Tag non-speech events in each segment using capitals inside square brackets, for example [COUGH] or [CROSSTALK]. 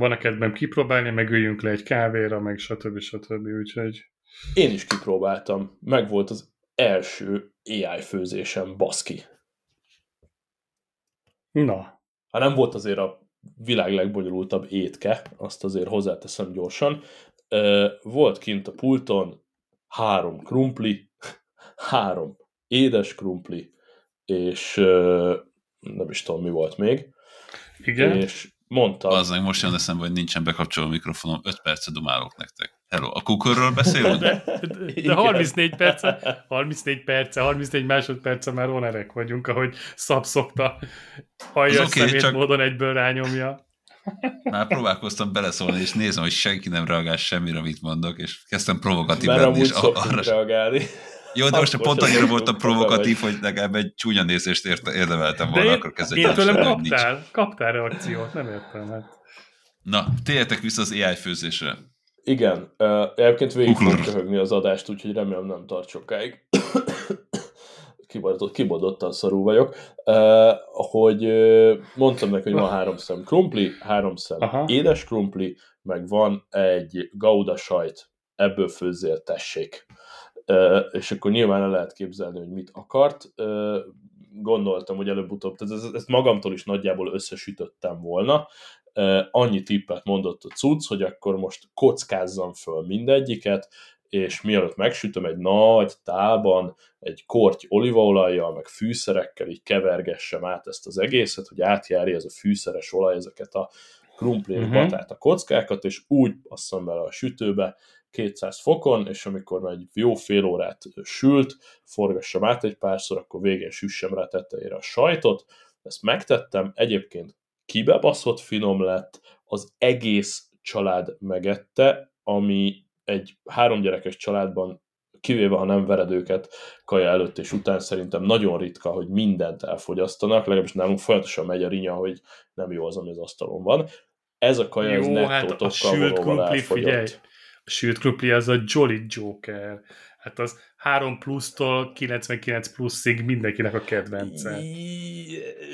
van a kedvem kipróbálni, meg üljünk le egy kávéra, meg stb. stb. Úgyhogy... Én is kipróbáltam. Meg volt az első AI főzésem, baszki. Na. Ha nem volt azért a világ legbonyolultabb étke, azt azért hozzáteszem gyorsan. Volt kint a pulton három krumpli, [LAUGHS] három édes krumpli, és nem is tudom, mi volt még. Igen. És mondtam... Az meg most jön eszembe, hogy nincsen bekapcsoló mikrofonom, 5 percet dumálok nektek. Hello, a kukorról beszélünk? De, de, de 34 perce, 34 perce, 34 másodperce már onerek vagyunk, ahogy Szab szokta hallja okay, szemét csak... módon egyből rányomja. Már próbálkoztam beleszólni, és nézem, hogy senki nem reagál semmire, amit mondok, és kezdtem provokatív lenni. és arra... reagálni. Jó, de most pont annyira voltam provokatív, hogy legalább egy csúnya nézést érte, érdemeltem volna, akkor kezdett Én tőlem kaptál, nincs. kaptál reakciót, nem értem. Hát. Na, térjetek vissza az AI főzésre. Igen, uh, egyébként végig köhögni az adást, úgyhogy remélem nem tart sokáig. [COUGHS] Kibadott, kibadottan szarú vagyok. Uh, hogy uh, mondtam neki, hogy van három szem krumpli, három szem Aha. édes krumpli, meg van egy gauda sajt, ebből főzzél, tessék. És akkor nyilván el lehet képzelni, hogy mit akart. Gondoltam, hogy előbb-utóbb, tehát ezt, magamtól is nagyjából összesütöttem volna, annyi tippet mondott a cucc, hogy akkor most kockázzam föl mindegyiket, és mielőtt megsütöm egy nagy tálban, egy korty olívaolajjal, meg fűszerekkel így kevergessem át ezt az egészet, hogy átjárja ez a fűszeres olaj ezeket a krumpli uh-huh. batát a kockákat, és úgy basszam bele a sütőbe 200 fokon, és amikor egy jó fél órát sült, forgassam át egy párszor, akkor végén süssem rá tetejére a sajtot, ezt megtettem, egyébként kibebaszott finom lett, az egész család megette, ami egy háromgyerekes családban, kivéve ha nem vered őket kaja előtt és után, szerintem nagyon ritka, hogy mindent elfogyasztanak, legalábbis nálunk folyamatosan megy a rinya, hogy nem jó az, ami az asztalon van. Ez a kaja, jó, ez hát a sült krumpli, figyelj, sült krumpli az a Jolly Joker. Hát az 3 plusztól 99 pluszig mindenkinek a kedvence.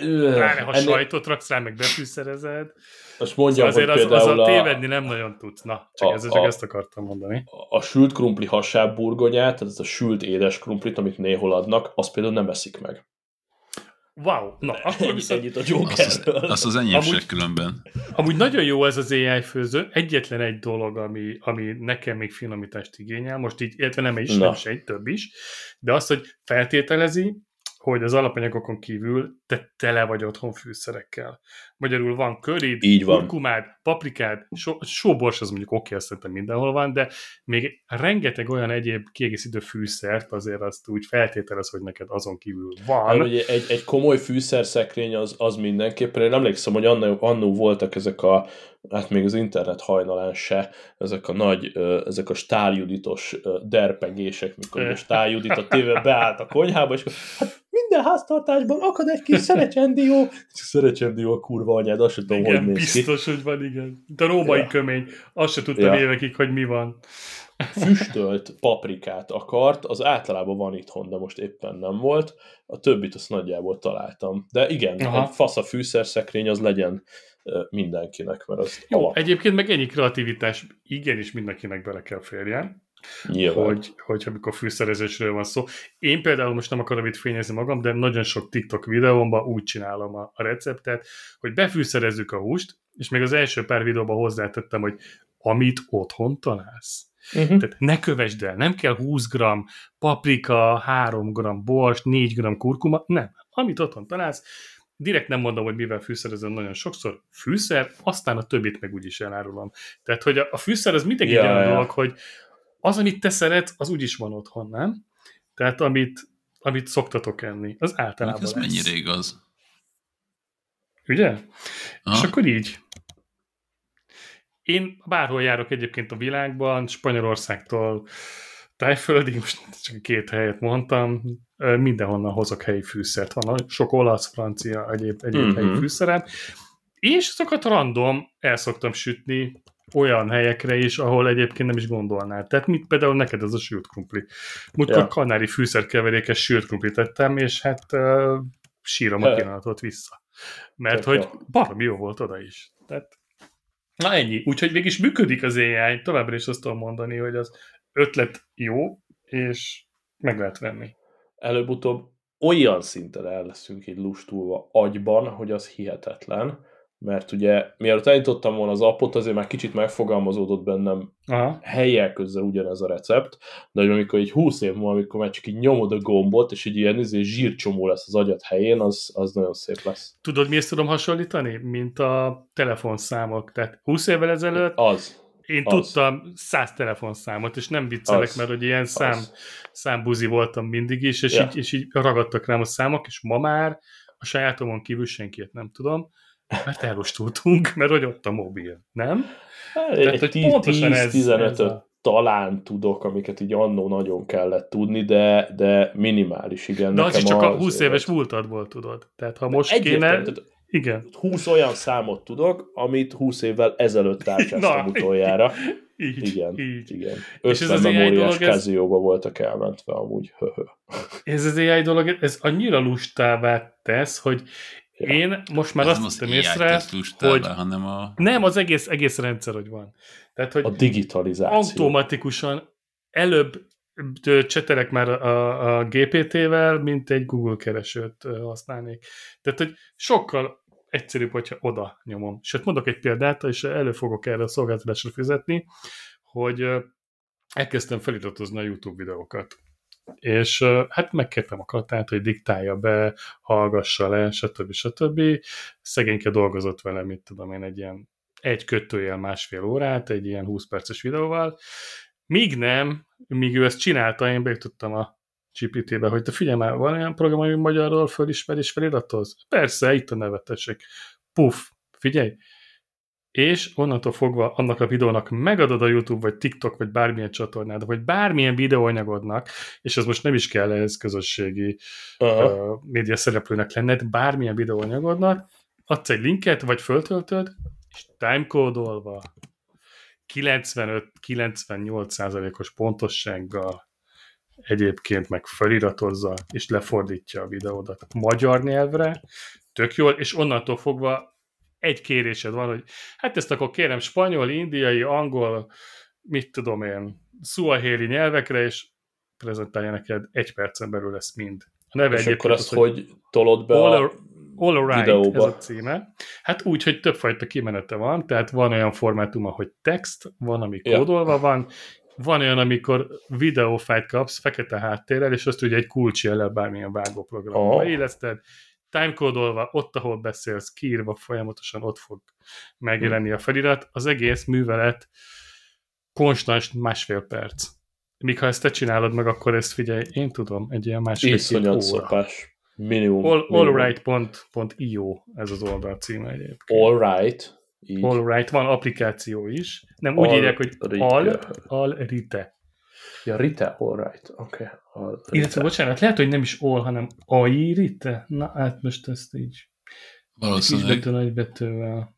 Pláne, ha Ennél... sajtot raksz rá, meg befűszerezed. Most mondjam, szóval azért az, az a tévedni nem nagyon tudsz. Na, csak, a, ez, csak a, ezt akartam mondani. A, a sült krumpli hasább burgonyát, ez a sült édes krumplit, amit néhol adnak, azt például nem eszik meg. Wow, na, akkor viszont... Ennyit a Jokerről. Azt, azt az enyém amúgy, különben. Amúgy nagyon jó ez az AI főző. Egyetlen egy dolog, ami, ami nekem még finomítást igényel, most így, illetve nem egy, nem se egy, több is, de az, hogy feltételezi, hogy az alapanyagokon kívül te tele vagy otthon fűszerekkel. Magyarul van körid, Így van. kurkumád, paprikád, so, sóbors az mondjuk oké, azt szerintem mindenhol van, de még rengeteg olyan egyéb kiegészítő fűszert azért azt úgy feltételez, hogy neked azon kívül van. Hát, ugye egy, egy komoly fűszerszekrény az, az mindenképpen, én emlékszem, hogy annó, annó voltak ezek a, hát még az internet hajnalán se, ezek a nagy, ezek a stáljuditos derpegések, mikor a stáljudit a téve beállt a konyhába, és hát minden háztartásban akad egy kis szerecsendió. Szerecsendió a kurva anyád, azt sem tudom, igen, hogy néz biztos, ki. hogy van, igen. De a római ja. kömény, azt se tudtam ja. évekig, hogy mi van. Füstölt paprikát akart, az általában van itthon, de most éppen nem volt. A többit azt nagyjából találtam. De igen, Aha. egy fasz a fűszerszekrény az legyen mindenkinek, mert az Jó, alap. egyébként meg ennyi kreativitás igenis mindenkinek bele kell férjen. Nyilván. Hogy, hogy amikor fűszerezésről van szó. Én például most nem akarom itt fényezni magam, de nagyon sok TikTok videómban úgy csinálom a, a receptet, hogy befűszerezzük a húst, és még az első pár videóban hozzátettem, hogy amit otthon találsz. Uh-huh. Tehát ne kövesd el, nem kell 20 g paprika, 3 g bors, 4 g kurkuma, nem. Amit otthon találsz, direkt nem mondom, hogy mivel fűszerezem nagyon sokszor, fűszer, aztán a többit meg úgyis elárulom. Tehát, hogy a, a fűszer az mindig ja, egy olyan ja. dolog, hogy az, amit te szeretsz, az úgyis van otthon, nem? Tehát amit, amit szoktatok enni, az általában Ez lesz. mennyire igaz? Ugye? Aha. És akkor így. Én bárhol járok egyébként a világban, Spanyolországtól Tájföldig, most csak két helyet mondtam, mindenhonnan hozok helyi fűszert. Van sok olasz, francia, egyéb, egyéb mm-hmm. helyi fűszerem, és azokat random el szoktam sütni olyan helyekre is, ahol egyébként nem is gondolnál. Tehát mit például neked ez a sült krumpli. Múltkor ja. kanári fűszerkeverékes sült krumpli tettem, és hát uh, sírom a pillanatot vissza. Mert Csak hogy baromi jó volt oda is. Tehát Na ennyi. Úgyhogy végig működik az AI, továbbra is azt tudom mondani, hogy az ötlet jó, és meg lehet venni. Előbb-utóbb olyan szinten el leszünk így lustulva agyban, hogy az hihetetlen, mert ugye mielőtt elindítottam volna az appot, azért már kicsit megfogalmazódott bennem Aha. helyek közzel ugyanez a recept, de hogy amikor egy 20 év múlva, amikor már csak így nyomod a gombot, és egy ilyen izé, zsírcsomó lesz az agyat helyén, az, az nagyon szép lesz. Tudod, mi ezt tudom hasonlítani? Mint a telefonszámok. Tehát 20 évvel ezelőtt az. Én az. tudtam száz telefonszámot, és nem viccelek, az. mert hogy ilyen szám, számbuzi voltam mindig is, és, ja. így, és így ragadtak rám a számok, és ma már a sajátomon kívül senkiet nem tudom, mert elrostultunk, mert hogy ott a mobil, nem? Hát, Tehát, hogy 10, pontosan 10, 15 ez a... talán tudok, amiket így annó nagyon kellett tudni, de, de minimális, igen. De az csak a 20 éves múltadból tudod. Tehát ha most kéne... Igen. 20 olyan számot tudok, amit 20 évvel ezelőtt tárcsáztam [LAUGHS] utoljára. Így, igen, így. igen. 50 memóriás Casio-ba voltak elmentve amúgy. ez az AI dolog, ez annyira lustává tesz, hogy Ja. Én most már Ez azt vettem észre, hogy hanem a... nem, az egész, egész rendszer, hogy van. Tehát, hogy a digitalizáció. Automatikusan előbb csetelek már a, a GPT-vel, mint egy Google keresőt használnék. Tehát, hogy sokkal egyszerűbb, hogyha oda nyomom. Sőt, mondok egy példát, és elő fogok erre a szolgáltatásra fizetni, hogy elkezdtem feliratozni a YouTube videókat és hát megkértem a Katát, hogy diktálja be, hallgassa le, stb. stb. Szegényke dolgozott vele, mit tudom én, egy ilyen egy kötőjel másfél órát, egy ilyen 20 perces videóval, míg nem, míg ő ezt csinálta, én bejutottam a GPT-be, hogy te figyelj már, van olyan program, ami magyarról fölismer és feliratoz? Persze, itt a nevetesek. Puff, figyelj, és onnantól fogva annak a videónak megadod a YouTube, vagy TikTok, vagy bármilyen csatornád, vagy bármilyen videóanyagodnak, és ez most nem is kell ez közösségi uh, média szereplőnek lenned, bármilyen videóanyagodnak, adsz egy linket, vagy föltöltöd, és timecode-olva 95-98%-os pontossággal egyébként meg feliratozza, és lefordítja a videódat magyar nyelvre, tök jól, és onnantól fogva egy kérésed van, hogy hát ezt akkor kérem spanyol, indiai, angol, mit tudom én, szuahéli nyelvekre, és prezentálja neked egy percen belül lesz mind. A neve és akkor azt az, hogy tolod be all, a all right, videóba. ez a címe. Hát úgy, hogy többfajta kimenete van, tehát van olyan formátuma, hogy text, van, ami kódolva ja. van, van olyan, amikor videófájt kapsz fekete háttérrel, és azt ugye egy kulcsjellel bármilyen vágóprogramba oh. éleszted, timecode ott, ahol beszélsz, kiírva folyamatosan ott fog megjelenni a felirat. Az egész művelet konstans másfél perc. Míg ha ezt te csinálod meg, akkor ezt figyelj, én tudom, egy ilyen másfél óra. szopás. Minimum. All, allright.io ez az oldal címe egyébként. Allright. Allright, van applikáció is. Nem úgy írják, hogy all, all rite. Ja, Rite, all right. Oké. Okay. Illetve, bocsánat, lehet, hogy nem is all, hanem AI Rite? Na, hát most ezt így. Valószínűleg. Kisbetű, nagybetűvel.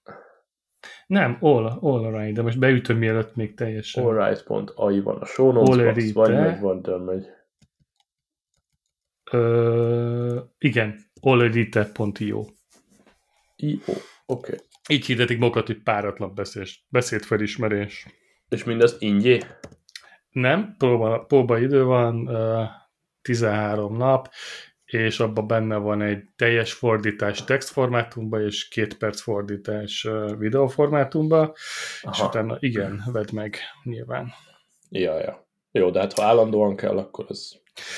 Nem, all, all right, de most beütöm mielőtt még teljesen. Allright.ai van a show notes vagy megy, vagy de megy. Ö, igen, allrite.io. I-O, oké. Okay. Így hirdetik magukat, hogy páratlan beszélt, beszélt felismerés. És mindezt ingyé? Nem, próba, próba idő van, 13 nap, és abban benne van egy teljes fordítás textformátumban, és két perc fordítás videóformátumban, és utána igen, vedd meg nyilván. Ja, ja. Jó, de hát ha állandóan kell, akkor ez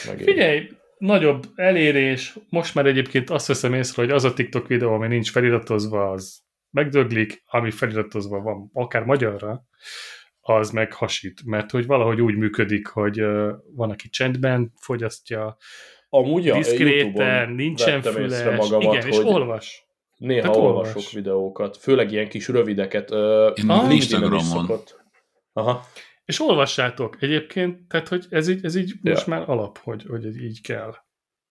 megér. Figyelj, nagyobb elérés, most már egyébként azt veszem észre, hogy az a TikTok videó, ami nincs feliratozva, az megdöglik, ami feliratozva van, akár magyarra, az meg hasít, mert hogy valahogy úgy működik, hogy uh, van, aki csendben fogyasztja, Amúgy a diszkréten, nincsen füles, magamat, igen, és olvas. Néha Tehát olvasok olvas. videókat, főleg ilyen kis rövideket. Uh, Én ah, Instagramon. Aha. És olvassátok egyébként, tehát hogy ez így, ez így ja. most már alap, hogy, hogy így kell.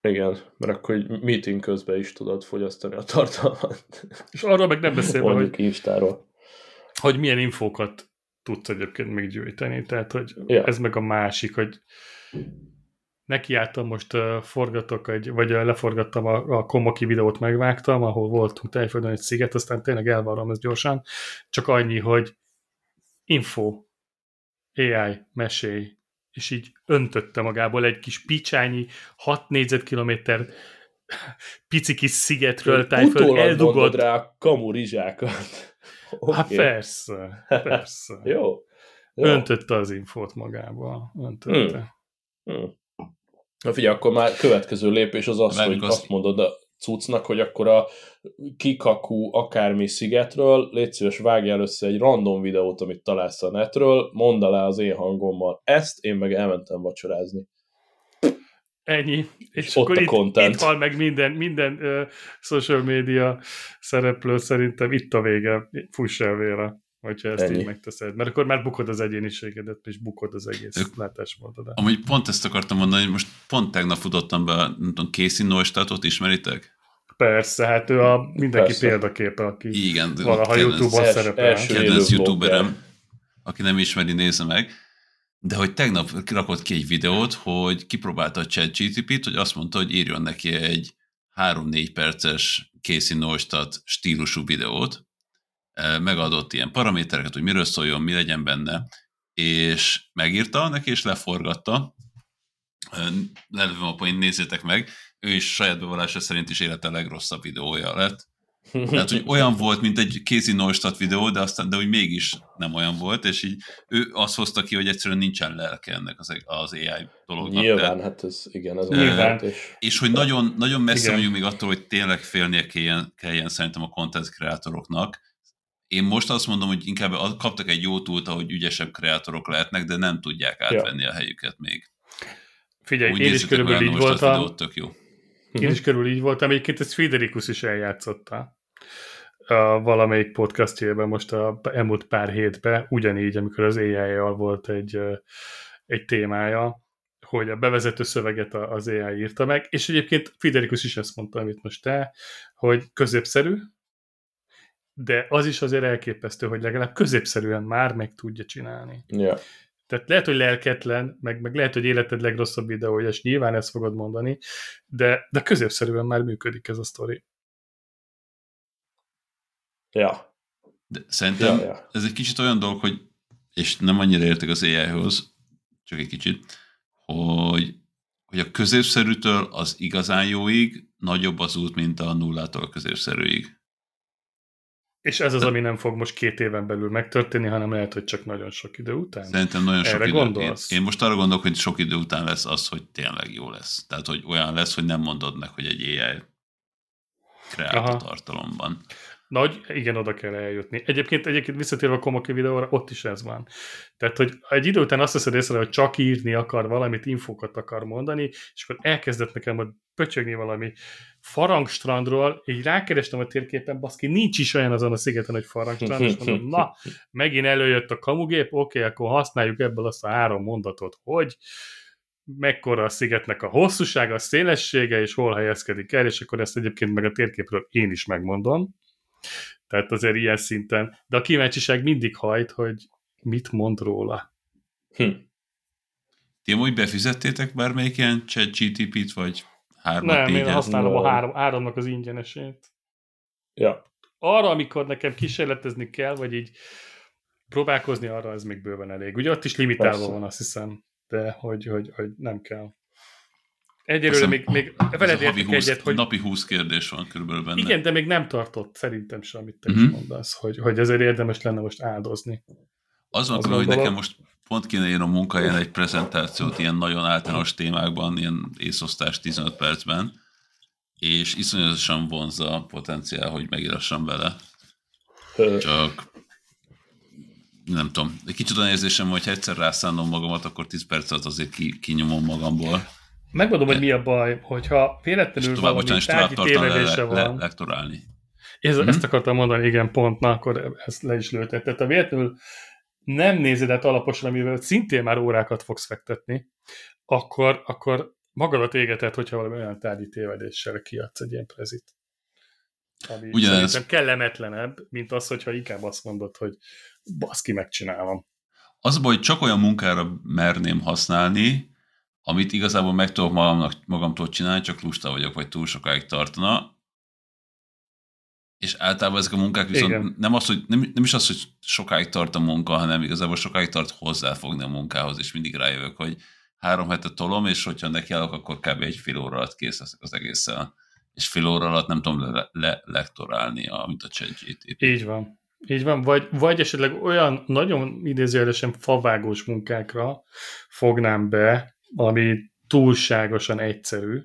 Igen, mert akkor egy meeting közben is tudod fogyasztani a tartalmat. És arról meg nem beszélve, hogy, Instáról. hogy milyen infókat tudsz egyébként még gyűjteni, tehát hogy ja. ez meg a másik, hogy nekiálltam most uh, forgatok egy, vagy uh, leforgattam a, a Komoki videót, megvágtam, ahol voltunk Tájföldön egy sziget, aztán tényleg elvarrom ezt gyorsan. Csak annyi, hogy info, AI, mesélj, és így öntötte magából egy kis picsányi 6 négyzetkilométer pici kis szigetről tájföld eldugott. rá a kamurizsákat. Okay. Hát persze, persze. [LAUGHS] Jó. Jó. Öntötte az infót magába. Öntötte. Hmm. Hmm. Na figyelj, akkor már következő lépés az az, hogy azt... azt mondod a cuccnak, hogy akkor a kikaku akármi szigetről, légy szíves, vágjál össze egy random videót, amit találsz a netről, mondd le az én hangommal ezt, én meg elmentem vacsorázni. Ennyi. És, és akkor ott a itt, itt hal meg minden, minden uh, social media szereplő szerintem itt a vége, fuss el vére, hogyha ezt Ennyi. így megteszed. Mert akkor már bukod az egyéniségedet, és bukod az egész Ök, látásmódodat. Amúgy pont ezt akartam mondani, hogy most pont tegnap futottam be, nem tudom, Casey Neustadtot ismeritek? Persze, hát ő a mindenki Persze. példaképe, aki Igen, valaha YouTube-on szerepel. Kedvenc youtuberem, aki nem ismeri, nézze meg de hogy tegnap rakott ki egy videót, hogy kipróbálta a chat GTP-t, hogy azt mondta, hogy írjon neki egy 3-4 perces Casey Neustat stílusú videót, e, megadott ilyen paramétereket, hogy miről szóljon, mi legyen benne, és megírta neki, és leforgatta, lelövöm a point, nézzétek meg, ő is saját bevallása szerint is élete legrosszabb videója lett, tehát, hogy olyan volt, mint egy Casey Neustat videó, de aztán, de úgy mégis nem olyan volt, és így ő azt hozta ki, hogy egyszerűen nincsen lelke ennek az, az AI dolognak. Nyilván, de, hát ez igen, ez nyilván. És, és hogy nagyon, nagyon messze vagyunk még attól, hogy tényleg félnie kelljen, kelljen szerintem a content kreatoroknak. Én most azt mondom, hogy inkább kaptak egy jó túlt, ahogy ügyesebb kreatorok lehetnek, de nem tudják átvenni ja. a helyüket még. Figyelj, Úgy én is körülbelül így voltam. Videót, tök jó. Én is körül így voltam, egyébként ezt Friderikus is eljátszotta a valamelyik podcastjében most a elmúlt pár hétben, ugyanígy, amikor az ai volt egy, egy témája, hogy a bevezető szöveget az AI írta meg, és egyébként Fiderikus is ezt mondta, amit most te, hogy középszerű, de az is azért elképesztő, hogy legalább középszerűen már meg tudja csinálni. Ja. Tehát lehet, hogy lelketlen, meg, meg lehet, hogy életed legrosszabb videója, és nyilván ezt fogod mondani, de, de középszerűen már működik ez a sztori. Ja. De szerintem ja, ja. ez egy kicsit olyan dolog, hogy, és nem annyira értek az AI-hoz, csak egy kicsit, hogy, hogy a középszerűtől az igazán jóig nagyobb az út, mint a nullától a középszerűig. És ez az, ami nem fog most két éven belül megtörténni, hanem lehet, hogy csak nagyon sok idő után. Szerintem nagyon Erre sok idő. Gondolsz? Én, én most arra gondolok, hogy sok idő után lesz az, hogy tényleg jó lesz. Tehát, hogy olyan lesz, hogy nem mondod meg, hogy egy AI kreált a tartalomban. Nagy, igen, oda kell eljutni. Egyébként, egyébként visszatérve a Komoki videóra, ott is ez van. Tehát, hogy egy idő után azt veszed észre, hogy csak írni akar valamit, infokat akar mondani, és akkor elkezdett nekem hogy pöcsögni valami farangstrandról, így rákerestem a térképen, baszki, nincs is olyan azon a szigeten, hogy farangstrand, és mondom, na, megint előjött a kamugép, oké, akkor használjuk ebből azt a három mondatot, hogy mekkora a szigetnek a hosszúsága, a szélessége, és hol helyezkedik el, és akkor ezt egyébként meg a térképről én is megmondom. Tehát azért ilyen szinten. De a kíváncsiság mindig hajt, hogy mit mond róla. Hm. Ti amúgy befizettétek bármelyik ilyen chat GTP-t, vagy hármat, Nem, négyet? én használom a három, háromnak az ingyenesét. Ja. Arra, amikor nekem kísérletezni kell, vagy így próbálkozni, arra ez még bőven elég. Ugye ott is limitálva Persze. van, azt hiszem, de hogy, hogy, hogy nem kell. Egyelőre még, még veled értek 20, egyet, hogy... Napi 20 kérdés van körülbelül benne. Igen, de még nem tartott szerintem sem, amit te uh-huh. is mhm. mondasz, hogy, hogy ezért érdemes lenne most áldozni. Az van, hogy nekem most pont kéne írnom munkahelyen egy prezentációt ilyen nagyon általános témákban, ilyen észosztás 15 percben, és iszonyatosan vonza a potenciál, hogy megírassam vele. Csak nem tudom, egy kicsit olyan érzésem, hogy ha egyszer rászánom magamat, akkor 10 percet azért ki, kinyomom magamból. Megmondom, hogy mi a baj, hogyha véletlenül tovább, valami bocsánat, tárgyi tévedése le, le, van. lektorálni. Ez, mm-hmm. Ezt akartam mondani, igen, pont, na, akkor ezt le is lőtett. Tehát ha véletlenül nem nézed át alaposan, amivel szintén már órákat fogsz fektetni, akkor, akkor magadat égetett, hogyha valami olyan tárgyi tévedéssel kiadsz egy ilyen prezit. Ami Ugyanez. szerintem kellemetlenebb, mint az, hogyha inkább azt mondod, hogy baszki, megcsinálom. Az baj, hogy csak olyan munkára merném használni, amit igazából meg tudok magamnak, magamtól csinálni, csak lusta vagyok, vagy túl sokáig tartana. És általában ezek a munkák viszont Igen. nem, az, hogy, nem, nem is az, hogy sokáig tart a munka, hanem igazából sokáig tart hozzáfogni a munkához, és mindig rájövök, hogy három hetet tolom, és hogyha nekiállok, akkor kb. egy fél óra alatt kész leszek az egészen. És fél óra alatt nem tudom le, le, lektorálni, amit a ChatGPT. Így van. Így van, vagy, vagy esetleg olyan nagyon idézőjelesen favágós munkákra fognám be, ami túlságosan egyszerű,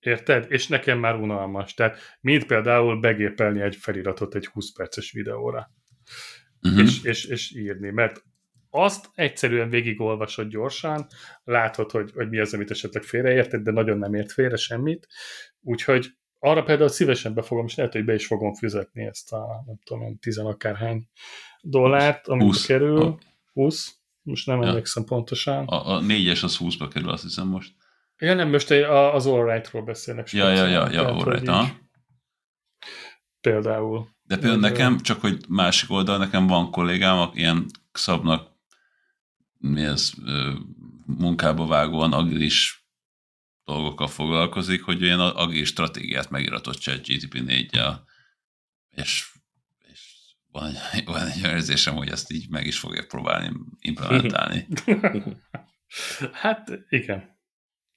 Érted? És nekem már unalmas. Tehát, mint például begépelni egy feliratot egy 20 perces videóra. Uh-huh. És, és, és írni. Mert azt egyszerűen végigolvasod gyorsan, látod, hogy, hogy mi az, amit esetleg félreérted, de nagyon nem ért félre semmit. Úgyhogy arra például szívesen befogom, és lehet, hogy be is fogom fizetni ezt a, nem tudom én, tizenakárhány dollárt, amit kerül. 20? Most nem ja. emlékszem pontosan. A, a négyes az 20-ba kerül, azt hiszem most. Ja, nem, most az All beszélnek. Ja, ja, ja, ja, All Right, Például. De például nekem, csak hogy másik oldal, nekem van kollégám, aki ilyen szabnak mi ez, munkába vágóan agilis dolgokkal foglalkozik, hogy olyan agilis stratégiát megiratott chat GTP 4-jel, és, és van, van egy érzésem, hogy ezt így meg is fogják próbálni implementálni. [LAUGHS] hát igen.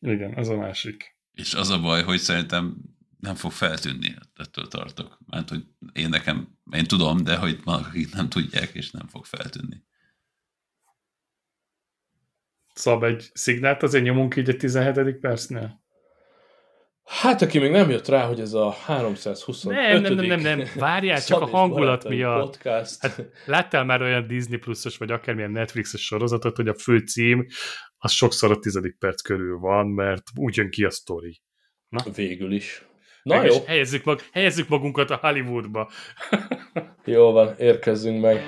Igen, az a másik. És az a baj, hogy szerintem nem fog feltűnni, ettől tartok. Mert hogy én nekem, én tudom, de hogy vannak, akik nem tudják, és nem fog feltűnni. Szab egy szignált, azért nyomunk így a 17. percnél? Hát, aki még nem jött rá, hogy ez a 325. Nem, nem, nem, nem, nem. várjál, csak a hangulat miatt. Podcast. Hát, láttál már olyan Disney pluszos, vagy akármilyen Netflixes sorozatot, hogy a fő cím az sokszor a tizedik perc körül van, mert úgy jön ki a sztori. Na? Végül is. Na meg jó. Helyezzük, mag, helyezzük magunkat a Hollywoodba. jó van, érkezzünk meg.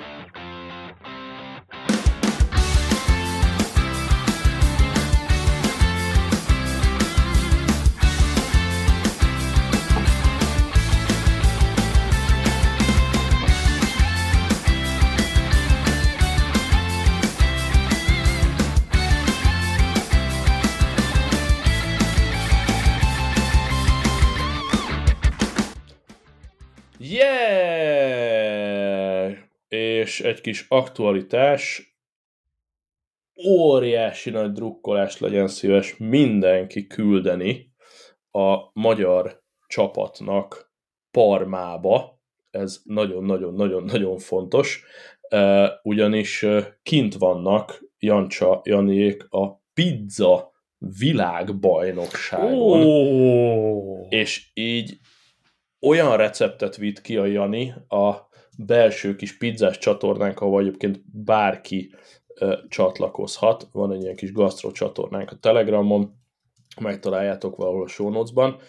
És egy kis aktualitás, óriási nagy drukkolás legyen szíves mindenki küldeni a magyar csapatnak Parmába, ez nagyon-nagyon-nagyon-nagyon fontos, ugyanis kint vannak Jancsa Janiék a pizza világbajnokságon, oh. és így olyan receptet vitt ki a Jani a belső kis pizzás csatornánk, ahol egyébként bárki ö, csatlakozhat. Van egy ilyen kis gasztro csatornánk a Telegramon, megtaláljátok valahol a show notes-ban.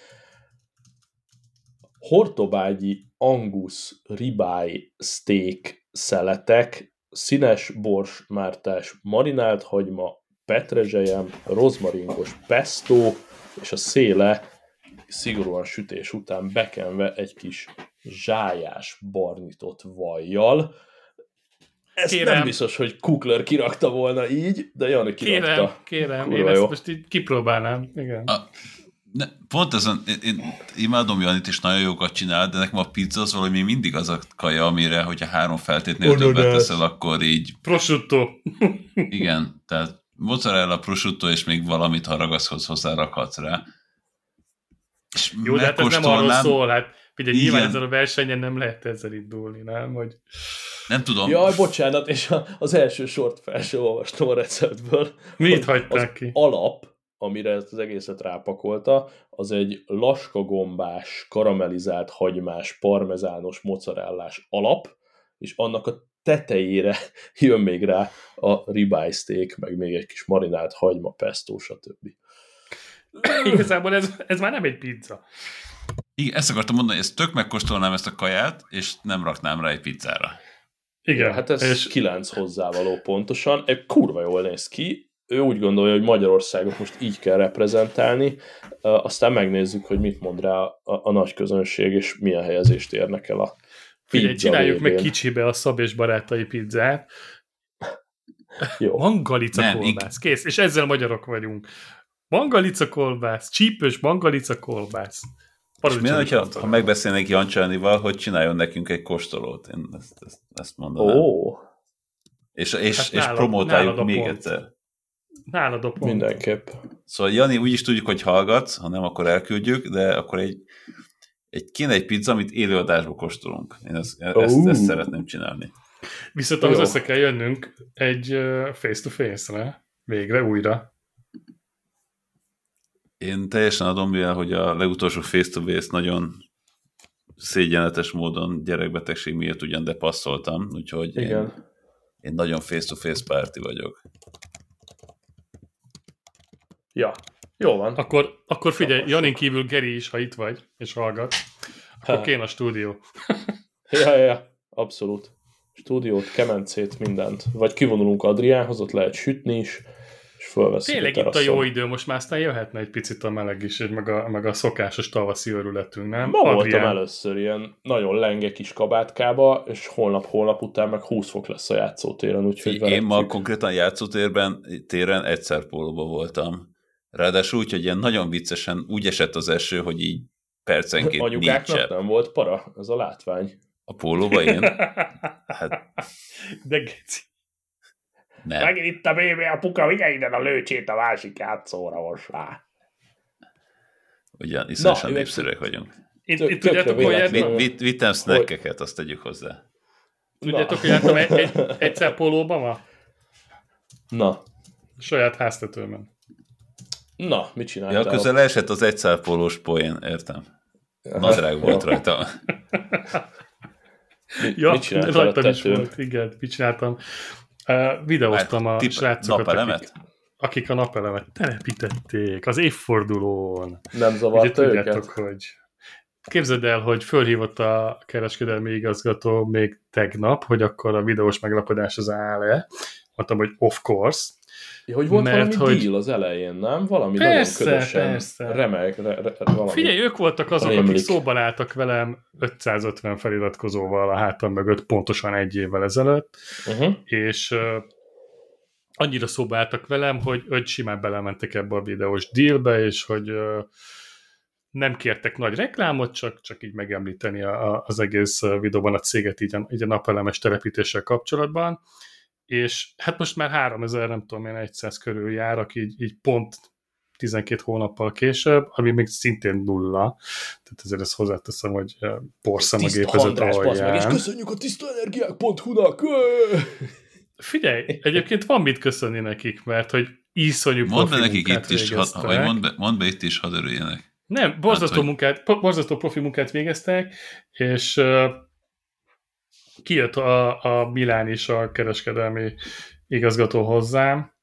Hortobágyi Angus ribeye steak szeletek, színes bors mártás, marinált hagyma, petrezselyem, rozmaringos pesto, és a széle szigorúan sütés után bekenve egy kis zsájás barnitott vajjal. Ez kérem. nem biztos, hogy Kukler kirakta volna így, de Jani kirakta. Kérem, kérem, Kurva én jó. ezt most így kipróbálnám. Igen. A, ne, pont ezen, én, én imádom Janit, és nagyon jókat csinál, de nekem a pizza az valami mindig az a kaja, amire, hogyha három feltétnél oh, többet teszel, akkor így... Prosciutto. [LAUGHS] igen, tehát mozzarella, prosciutto, és még valamit, ha ragaszkodsz hozzá, rakhatsz rá. És Jó, de hát ez nem arról szól, hát Figyelj, nyilván ezen a versenyen nem lehet ezzel indulni, nem? Hogy... Nem tudom. Jaj, bocsánat, és az első sort fel sem olvastam a receptből. Mit hagyták ki? alap, amire ezt az egészet rápakolta, az egy laskagombás, karamellizált hagymás, parmezános, mozzarellás alap, és annak a tetejére [LAUGHS] jön még rá a ribeye steak, meg még egy kis marinált hagyma, pesto, stb. Igazából ez, ez már nem egy pizza. Igen, ezt akartam mondani, ezt tök megkóstolnám ezt a kaját, és nem raknám rá egy pizzára. Igen, hát ez és... 9 hozzávaló pontosan. Egy kurva jól néz ki. Ő úgy gondolja, hogy Magyarországot most így kell reprezentálni, aztán megnézzük, hogy mit mond rá a, a nagy közönség, és milyen helyezést érnek el a Figyelj, csináljuk végén. meg kicsibe a Szab és barátai pizzát. Jó. Mangalica Nem, kolbász, kész, és ezzel magyarok vagyunk. Mangalica kolbász, csípős mangalica kolbász. És mi hogyha, ha megbeszélnék Jancsánival, hogy csináljon nekünk egy kóstolót? Én ezt, ezt, ezt mondanám. Ó. És, és, hát és nálad, promotáljuk nálad még pont. egyszer. Nálad a pont. Mindenképp. Szóval Jani, úgy is tudjuk, hogy hallgatsz, ha nem, akkor elküldjük, de akkor egy, egy kéne egy pizza, amit élőadásba kóstolunk. Én ezt, uh. ezt, ezt szeretném csinálni. Viszont ahhoz össze kell jönnünk egy face-to-face-re, végre, újra. Én teljesen adom, mivel, hogy a legutolsó face-to-face nagyon szégyenletes módon gyerekbetegség miatt ugyan de passzoltam, úgyhogy Igen. Én, én nagyon face-to-face párti vagyok. Ja, jó van. Akkor, akkor figyelj, Janin kívül Geri is, ha itt vagy, és hallgat, akkor kéne a stúdió. [LAUGHS] ja, ja, abszolút. Stúdiót, kemencét, mindent. Vagy kivonulunk Adriánhoz, ott lehet sütni is, fölveszünk Tényleg a itt a jó idő, most már aztán jöhetne egy picit a meleg is, és meg a, meg a szokásos tavaszi örületünk, nem? Ma Adrián... voltam először ilyen nagyon lenge kis kabátkába, és holnap-holnap után meg 20 fok lesz a játszótéren, úgyhogy Én ma konkrétan játszótérben téren egyszer pólóba voltam Ráadásul úgy, hogy ilyen nagyon viccesen úgy esett az eső, hogy így percenként Anyukáknak nem volt para, ez a látvány. A pólóba én? [LAUGHS] Hát... De geci. Nem. Megint itt a bébi, a puka, vigye ide a lőcsét a másik játszóra most már. Ugyan, iszonyosan népszerűek vagyunk. Itt, itt tudjátok, hogy Vittem snackeket, azt tegyük hozzá. Tudjátok, hogy jártam egy, egy, [LAUGHS] egyszer pólóba ma? Na. Saját háztetőben. Na, mit csináltál? Ja, közel esett az egyszerpólós poén, értem. Nadrág volt rajta. Mi, ja, mit rajtam is volt, igen, mit csináltam. Uh, videóztam a srácokat, akik, akik a napelemet telepítették az évfordulón. Nem zavarta Ugye, tudjátok, őket? hogy Képzeld el, hogy fölhívott a kereskedelmi igazgató még tegnap, hogy akkor a videós meglapodás az áll-e. Mondtam, hogy of course. Ja, hogy volt mert, valami hogy... deal az elején, nem? Valami persze, nagyon ködösen persze. remek, re, re, valami. Figyelj, ők voltak azok, Rémlik. akik szóban álltak velem 550 feliratkozóval a hátam mögött pontosan egy évvel ezelőtt, uh-huh. és uh, annyira szóba álltak velem, hogy, hogy simán belementek ebbe a videós dealbe, és hogy uh, nem kértek nagy reklámot, csak, csak így megemlíteni a, a, az egész videóban a céget így a, így a napelemes telepítéssel kapcsolatban és hát most már 3000, nem tudom én, 100 körül jár, így, így pont 12 hónappal később, ami még szintén nulla. Tehát ezért ezt hozzáteszem, hogy porszem a gépezet alján. és köszönjük a tisztaenergiák.hu-nak! Figyelj, [LAUGHS] egyébként van mit köszönni nekik, mert hogy iszonyú Mondd be nekik itt is, ha, vagy mondd be, mondd be itt is, hadd örüljenek. Nem, borzasztó, hát, munkát, borzasztó profi munkát végeztek, és uh, kijött a, a Milán is a kereskedelmi igazgató hozzám,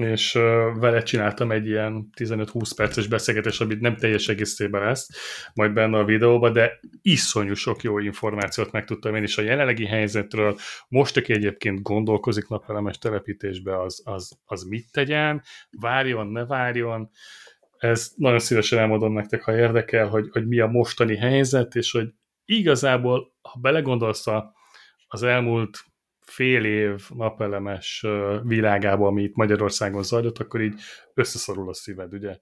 és vele csináltam egy ilyen 15-20 perces beszélgetés, amit nem teljes egészében lesz, majd benne a videóban, de iszonyú sok jó információt megtudtam én is a jelenlegi helyzetről. Most, aki egyébként gondolkozik napelemes telepítésbe, az, az, az mit tegyen, várjon, ne várjon. Ez nagyon szívesen elmondom nektek, ha érdekel, hogy, hogy mi a mostani helyzet, és hogy igazából, ha belegondolsz a az elmúlt fél év napelemes világában, ami itt Magyarországon zajlott, akkor így összeszorul a szíved, ugye?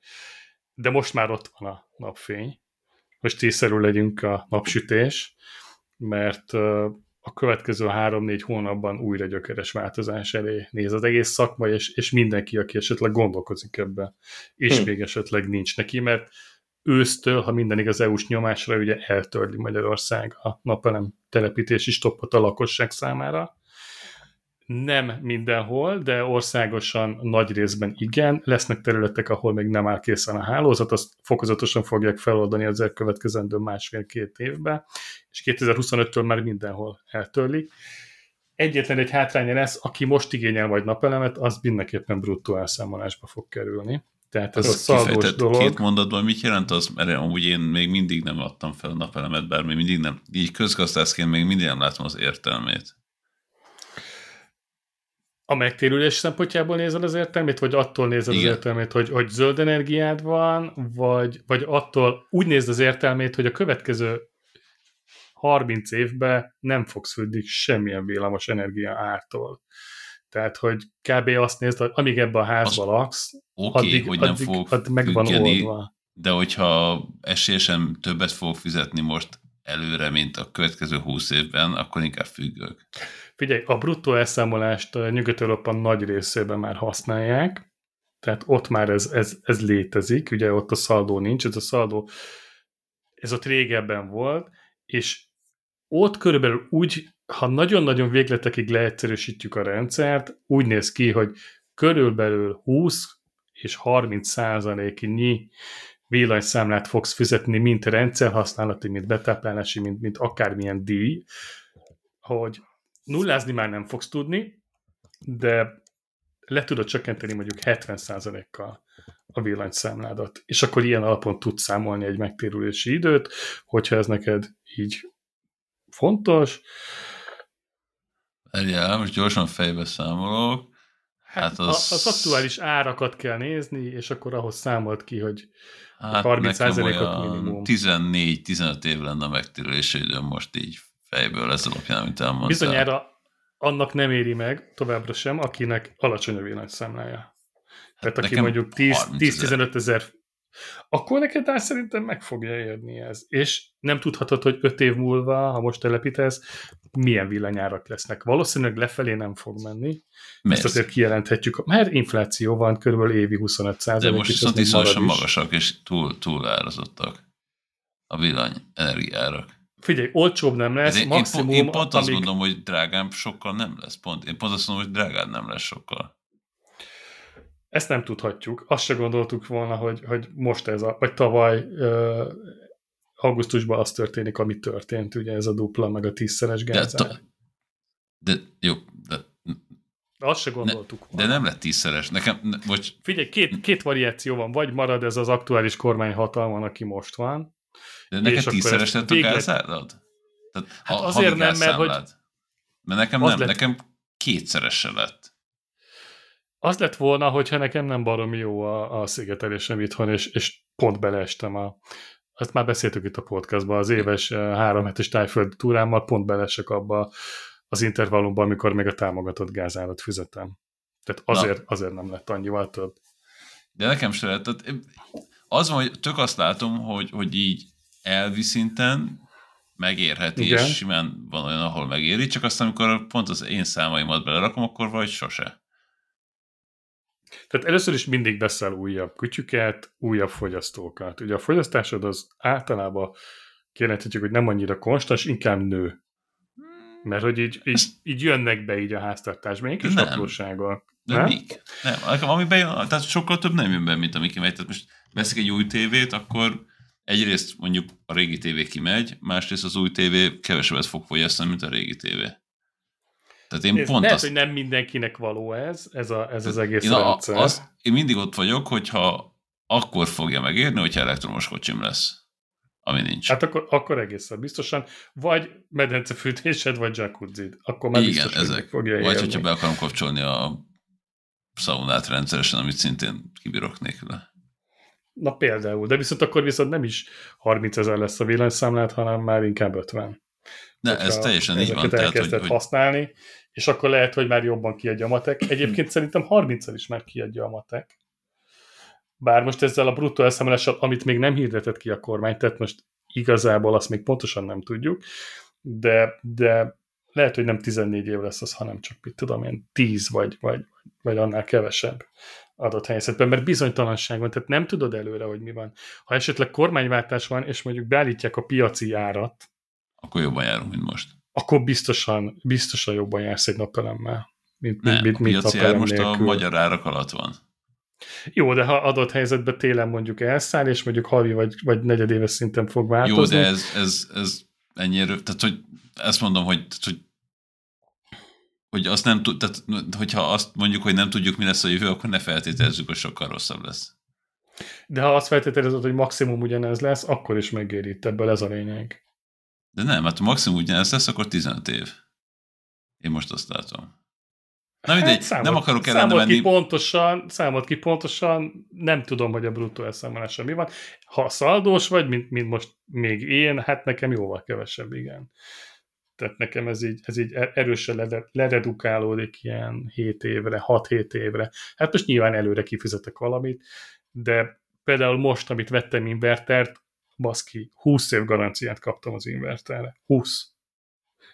De most már ott van a napfény. Most tízszerű legyünk a napsütés, mert a következő három-négy hónapban újra gyökeres változás elé néz az egész szakma, és, és mindenki, aki esetleg gondolkozik ebbe, és hm. még esetleg nincs neki, mert ősztől, ha minden igaz EU-s nyomásra, ugye eltörli Magyarország a napelem telepítési stoppot a lakosság számára. Nem mindenhol, de országosan nagy részben igen. Lesznek területek, ahol még nem áll készen a hálózat, azt fokozatosan fogják feloldani az elkövetkezendő másfél-két évben, és 2025-től már mindenhol eltörlik. Egyetlen egy hátránya lesz, aki most igényel majd napelemet, az mindenképpen bruttó elszámolásba fog kerülni. Tehát ez a szalgos dolog. Két mondatban mit jelent az, mert amúgy én még mindig nem adtam fel a napelemet, bár még mindig nem, így közgazdászként még mindig nem látom az értelmét. A megtérülés szempontjából nézed az értelmét, vagy attól nézed Igen. az értelmét, hogy, hogy zöld energiád van, vagy, vagy attól úgy nézd az értelmét, hogy a következő 30 évben nem fogsz függni semmilyen villamos energia ártól. Tehát, hogy kb. azt nézd, amíg ebben a házban laksz, okay, addig, hogy nem addig, fog addig meg van oldva. De hogyha esélyesen többet fog fizetni most előre, mint a következő húsz évben, akkor inkább függök. Figyelj, a bruttó elszámolást Nyugat-Európa nagy részében már használják, tehát ott már ez, ez, ez létezik, ugye ott a szaldó nincs, ez a szaldó, ez ott régebben volt, és ott körülbelül úgy, ha nagyon-nagyon végletekig leegyszerűsítjük a rendszert, úgy néz ki, hogy körülbelül 20 és 30 százaléknyi villanyszámlát fogsz fizetni, mint rendszerhasználati, mint betáplálási, mint, mint akármilyen díj, hogy nullázni már nem fogsz tudni, de le tudod csökkenteni mondjuk 70%-kal a villanyszámládat, és akkor ilyen alapon tudsz számolni egy megtérülési időt, hogyha ez neked így fontos. Erjál, most gyorsan fejbe számolok. Hát, hát az... az aktuális árakat kell nézni, és akkor ahhoz számolt ki, hogy hát 30%-ot minimum. 14-15 év lenne a megtérülési időm most így fejből ez alapján, amit elmondtál. Bizonyára annak nem éri meg továbbra sem, akinek alacsony a villanyszámlája. Tehát hát aki mondjuk 10-15 ezer akkor neked már szerintem meg fogja érni ez. És nem tudhatod, hogy 5 év múlva, ha most telepítesz, milyen villanyárak lesznek. Valószínűleg lefelé nem fog menni. Miért? Ezt azért kijelenthetjük, mert infláció van, körülbelül évi 25 százalék. De most viszont iszonyosan magasak és túl, túl árazottak a villany energiárak. Figyelj, olcsóbb nem lesz, én, maximum... Én, én pont amíg... azt mondom, hogy drágább sokkal nem lesz, pont. Én pont azt mondom, hogy drágább nem lesz sokkal. Ezt nem tudhatjuk. Azt se gondoltuk volna, hogy, hogy most ez a, vagy tavaly uh, augusztusban az történik, ami történt, ugye ez a dupla, meg a tízszeres gázár. De, de jó, de azt se gondoltuk. Ne, de nem lett tízszeres. Nekem, ne, vagy... Figyelj, két, két variáció van. Vagy marad ez az aktuális kormány hatalman, aki most van. De neked tízszeres lett a gázárad? Tehát hát azért nem, mert hogy... Mert nekem nem, lett... nekem kétszerese lett. Az lett volna, hogyha nekem nem barom jó a, a szigetelésem itthon, és, és pont beleestem a, azt már beszéltük itt a podcastban, az éves eh, három hetes tájföld túrámmal pont belesek abba az intervallumban, amikor még a támogatott gázárat fizetem. Tehát azért, azért nem lett annyival több. De nekem se lett. Tehát az van, hogy tök azt látom, hogy, hogy így elvi szinten megérheti, Igen. és simán van olyan, ahol megéri, csak aztán, amikor pont az én számaimat belerakom, akkor vagy sose. Tehát először is mindig veszel újabb kütyüket, újabb fogyasztókat. Ugye a fogyasztásod az általában kijelenthetjük, hogy nem annyira konstans, inkább nő. Mert hogy így, így, így jönnek be így a háztartásba, egy kis nem. aprósággal. De nem? mik? Nem, nekem ami bejön, tehát sokkal több nem jön be, mint ami kimegy. Tehát most veszik egy új tévét, akkor egyrészt mondjuk a régi tévé kimegy, másrészt az új tévé kevesebbet fog fogyasztani, mint a régi tévé. Tehát én Nézd, pont lehet, azt... hogy nem mindenkinek való ez, ez, a, ez az egész én rendszer. A, az, én mindig ott vagyok, hogyha akkor fogja megérni, hogyha elektromos kocsim lesz, ami nincs. Hát akkor, akkor egészen biztosan, vagy medencefűtésed, vagy jacuzzi Akkor már Igen, biztos, ezek. fogja érni. Vagy hogyha be akarom kapcsolni a szaunát rendszeresen, amit szintén kibírok nélküle. Na például, de viszont akkor viszont nem is 30 ezer lesz a villanyszámlát, hanem már inkább 50. De ez teljesen így van. Tehát, hogy, hogy... használni, és akkor lehet, hogy már jobban kiadja a matek. Egyébként szerintem 30 is már kiadja a matek. Bár most ezzel a bruttó elszámolással, amit még nem hirdetett ki a kormány, tehát most igazából azt még pontosan nem tudjuk, de, de lehet, hogy nem 14 év lesz az, hanem csak, mit tudom én, 10 vagy, vagy, vagy annál kevesebb adott helyzetben, mert bizonytalanság van, tehát nem tudod előre, hogy mi van. Ha esetleg kormányváltás van, és mondjuk beállítják a piaci árat, akkor jobban járunk, mint most. Akkor biztosan, biztosan jobban jársz egy napelemmel, mint, Nem, mint, mint a piaci ár most nélkül. a magyar árak alatt van. Jó, de ha adott helyzetben télen mondjuk elszáll, és mondjuk havi vagy, vagy negyedéves szinten fog változni. Jó, de ez, ez, ez ennyire, tehát hogy ezt mondom, hogy, hogy hogy azt nem tud, tehát hogyha azt mondjuk, hogy nem tudjuk, mi lesz a jövő, akkor ne feltételezzük, hogy sokkal rosszabb lesz. De ha azt feltételezed, hogy maximum ugyanez lesz, akkor is megéri ebből ez a lényeg. De nem, hát maximum ugyanez lesz, akkor 15 év. Én most azt látom. Na mindegy, hát számolt, nem akarok ellene menni. Ki pontosan, számolt ki pontosan, nem tudom, hogy a bruttó elszámolása mi van. Ha szaldós vagy, mint, mint most még én, hát nekem jóval kevesebb, igen. Tehát nekem ez így, ez így erősen leredukálódik ilyen 7 évre, 6-7 évre. Hát most nyilván előre kifizetek valamit, de például most, amit vettem invertert, baszki, 20 év garanciát kaptam az inverterre. 20.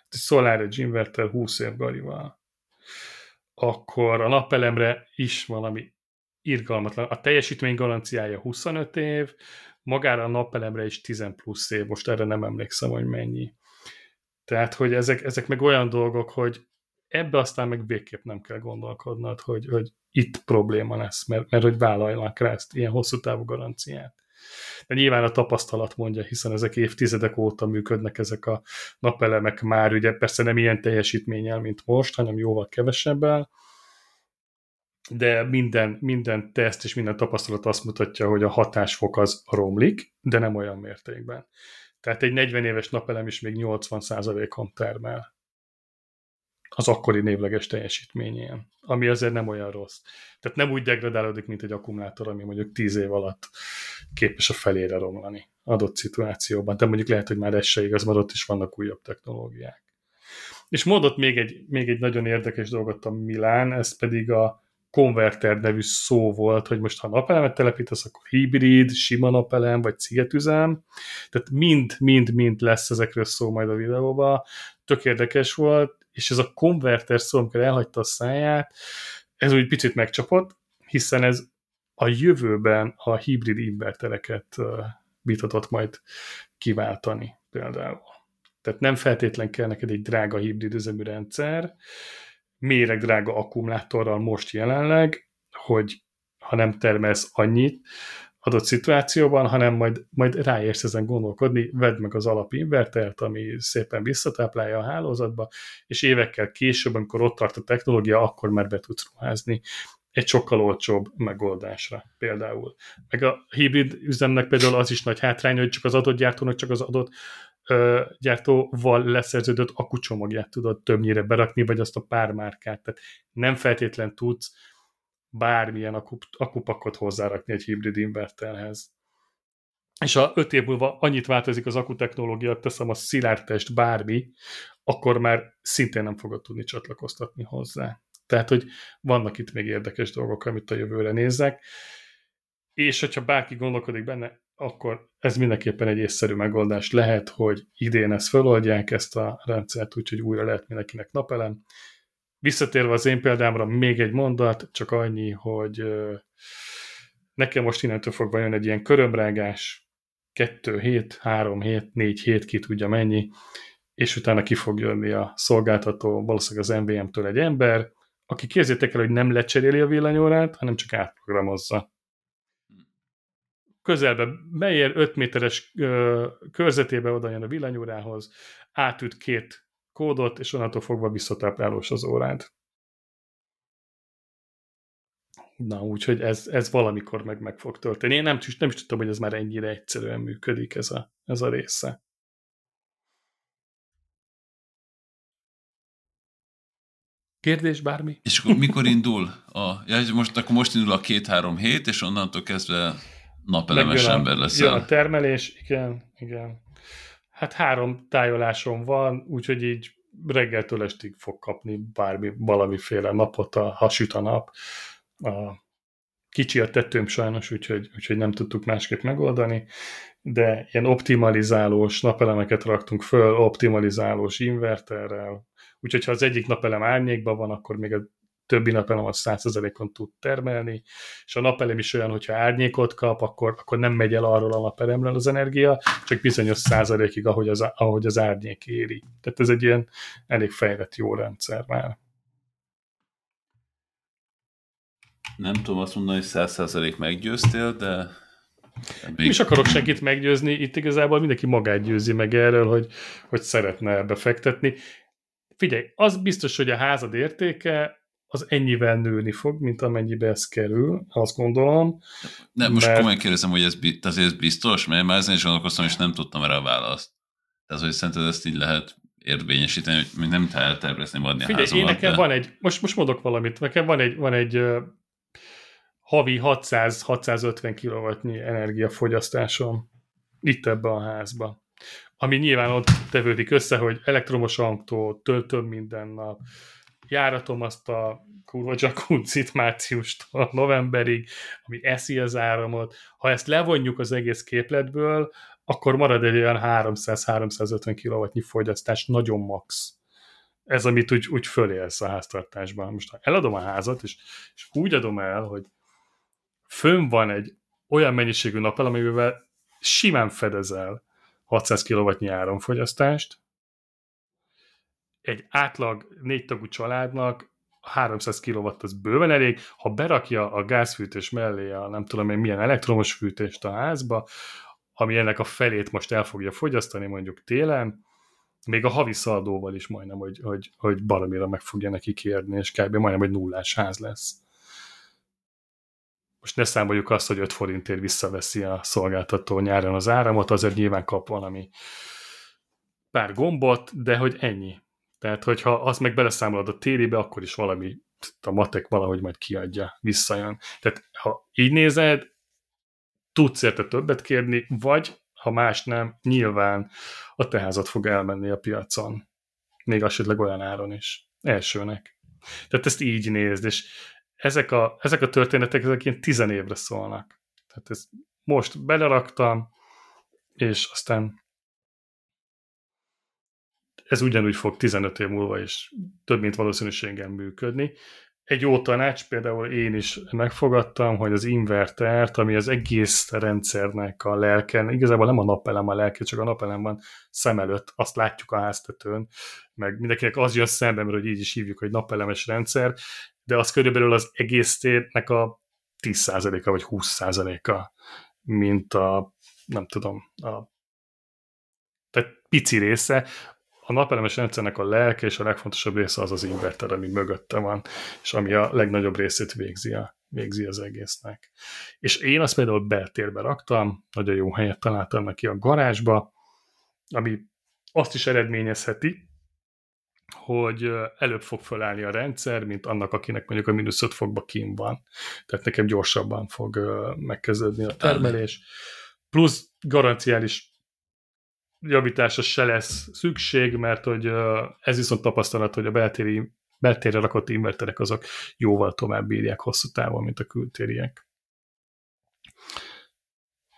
Egy SolarEdge inverter 20 év garival. Akkor a napelemre is valami irgalmatlan. A teljesítmény garanciája 25 év, magára a napelemre is 10 plusz év, most erre nem emlékszem, hogy mennyi. Tehát, hogy ezek, ezek meg olyan dolgok, hogy ebbe aztán meg végképp nem kell gondolkodnod, hogy, hogy itt probléma lesz, mert, mert hogy vállaljanak rá ezt ilyen hosszú távú garanciát. De nyilván a tapasztalat mondja, hiszen ezek évtizedek óta működnek ezek a napelemek már, ugye persze nem ilyen teljesítménnyel, mint most, hanem jóval kevesebbel, de minden, minden teszt és minden tapasztalat azt mutatja, hogy a hatásfok az romlik, de nem olyan mértékben. Tehát egy 40 éves napelem is még 80%-on termel az akkori névleges teljesítményén, ami azért nem olyan rossz. Tehát nem úgy degradálódik, mint egy akkumulátor, ami mondjuk 10 év alatt képes a felére romlani adott szituációban. De mondjuk lehet, hogy már ez se igaz, mert ott is vannak újabb technológiák. És mondott még egy, még egy nagyon érdekes dolgot a Milán, ez pedig a konverter nevű szó volt, hogy most ha napelemet telepítesz, akkor hibrid, sima napelem, vagy szigetüzem. Tehát mind, mind, mind lesz ezekről szó majd a videóban. Tök érdekes volt, és ez a konverter szó, amikor elhagyta a száját, ez úgy picit megcsapott, hiszen ez a jövőben a hibrid invertereket vitatott majd kiváltani például. Tehát nem feltétlen kell neked egy drága hibrid üzemű rendszer, méreg drága akkumulátorral most jelenleg, hogy ha nem termelsz annyit adott szituációban, hanem majd, majd ráérsz ezen gondolkodni, vedd meg az alapinvertert, ami szépen visszatáplálja a hálózatba, és évekkel később, amikor ott tart a technológia, akkor már be tudsz ruházni egy sokkal olcsóbb megoldásra például. Meg a hibrid üzemnek például az is nagy hátrány, hogy csak az adott gyártónak csak az adott ö, gyártóval leszerződött akucsomagját tudod többnyire berakni, vagy azt a pár márkát. Tehát nem feltétlen tudsz bármilyen akupakot hozzárakni egy hibrid inverterhez. És ha öt év múlva annyit változik az akutechnológia, teszem a szilárdtest bármi, akkor már szintén nem fogod tudni csatlakoztatni hozzá. Tehát, hogy vannak itt még érdekes dolgok, amit a jövőre nézzek, és hogyha bárki gondolkodik benne, akkor ez mindenképpen egy észszerű megoldás lehet, hogy idén ezt feloldják, ezt a rendszert, úgyhogy újra lehet mindenkinek napelem. Visszatérve az én példámra, még egy mondat, csak annyi, hogy nekem most innentől fogva jön egy ilyen körömrágás, 2 hét, 3 hét, 4 hét, ki tudja mennyi, és utána ki fog jönni a szolgáltató, valószínűleg az MVM-től egy ember, aki kézzétek el, hogy nem lecseréli a villanyórát, hanem csak átprogramozza. Közelbe beér 5 méteres körzetébe oda jön a villanyórához, átüt két kódot, és onnantól fogva visszatáplálós az órád. Na, úgyhogy ez, ez valamikor meg meg fog történni. Én nem, nem is tudtam, hogy ez már ennyire egyszerűen működik ez a, ez a része. Kérdés bármi? És akkor mikor indul? A, ja, most, akkor most indul a két-három hét, és onnantól kezdve napelemes ember leszel. Jön a termelés, igen, igen. Hát három tájolásom van, úgyhogy így reggeltől estig fog kapni bármi, valamiféle napot, a, ha süt a nap. A, kicsi a tetőm sajnos, úgyhogy, úgyhogy nem tudtuk másképp megoldani, de ilyen optimalizálós napelemeket raktunk föl, optimalizálós inverterrel, úgyhogy ha az egyik napelem árnyékban van, akkor még a többi napelem az 100%-on tud termelni, és a napelem is olyan, hogyha árnyékot kap, akkor, akkor nem megy el arról a napelemről az energia, csak bizonyos százalékig, ahogy az, ahogy az árnyék éri. Tehát ez egy ilyen elég fejlett jó rendszer már. Nem tudom azt mondani, hogy 100% meggyőztél, de... Még... Nem is akarok senkit meggyőzni, itt igazából mindenki magát győzi meg erről, hogy, hogy szeretne ebbe fektetni. Figyelj, az biztos, hogy a házad értéke az ennyivel nőni fog, mint amennyibe ez kerül, azt gondolom. Nem, most mert... komolyan kérdezem, hogy ez azért biztos, mert már ezen is gondolkoztam, és nem tudtam erre a választ. Tehát, hogy szerinted ezt így lehet érvényesíteni, hogy nem eltervezni adni Figyelj, a házamat, én nekem de... van egy, most, most mondok valamit, nekem van egy, van egy uh, havi 600-650 kW energiafogyasztásom itt ebbe a házba. ami nyilván ott tevődik össze, hogy elektromos autó, töltöm minden nap, járatom azt a kurva jacuzzit márciustól novemberig, ami eszi az áramot. Ha ezt levonjuk az egész képletből, akkor marad egy olyan 300-350 kW fogyasztás, nagyon max. Ez, amit úgy, úgy fölélsz a háztartásban. Most ha eladom a házat, és, és úgy adom el, hogy fönn van egy olyan mennyiségű napel, amivel simán fedezel 600 kW áramfogyasztást, egy átlag négytagú családnak 300 kW az bőven elég, ha berakja a gázfűtés mellé a nem tudom én milyen elektromos fűtést a házba, ami ennek a felét most el fogja fogyasztani mondjuk télen, még a havi szaldóval is majdnem, hogy, hogy, hogy baromira meg fogja neki kérni, és kb. majdnem, hogy nullás ház lesz. Most ne számoljuk azt, hogy 5 forintért visszaveszi a szolgáltató nyáron az áramot, azért nyilván kap valami pár gombot, de hogy ennyi. Tehát, hogyha azt meg beleszámolod a télébe, akkor is valami, a matek valahogy majd kiadja, visszajön. Tehát, ha így nézed, tudsz érte többet kérni, vagy, ha más nem, nyilván a teházat fog elmenni a piacon. Még esetleg olyan áron is. Elsőnek. Tehát ezt így nézd, és ezek a, ezek a történetek, ezek ilyen tizen évre szólnak. Tehát ezt most beleraktam, és aztán ez ugyanúgy fog 15 év múlva is több mint valószínűséggel működni. Egy jó tanács, például én is megfogadtam, hogy az invertert, ami az egész rendszernek a lelken, igazából nem a napelem a lelke, csak a napelem van szem előtt, azt látjuk a háztetőn, meg mindenkinek az jön szembe, mert hogy így is hívjuk, hogy napelemes rendszer, de az körülbelül az egész térnek a 10%-a vagy 20%-a, mint a, nem tudom, a tehát pici része, a napelemes rendszernek a lelke és a legfontosabb része az az inverter, ami mögötte van, és ami a legnagyobb részét végzi, a, végzi az egésznek. És én azt például beltérbe raktam, nagyon jó helyet találtam neki a garázsba, ami azt is eredményezheti, hogy előbb fog felállni a rendszer, mint annak, akinek mondjuk a mínusz 5 fokba kín van. Tehát nekem gyorsabban fog megkezdődni a termelés. Plusz garanciális javításra se lesz szükség, mert hogy ez viszont tapasztalat, hogy a beltéri, beltérre rakott inverterek azok jóval tovább bírják hosszú távon, mint a kültériek.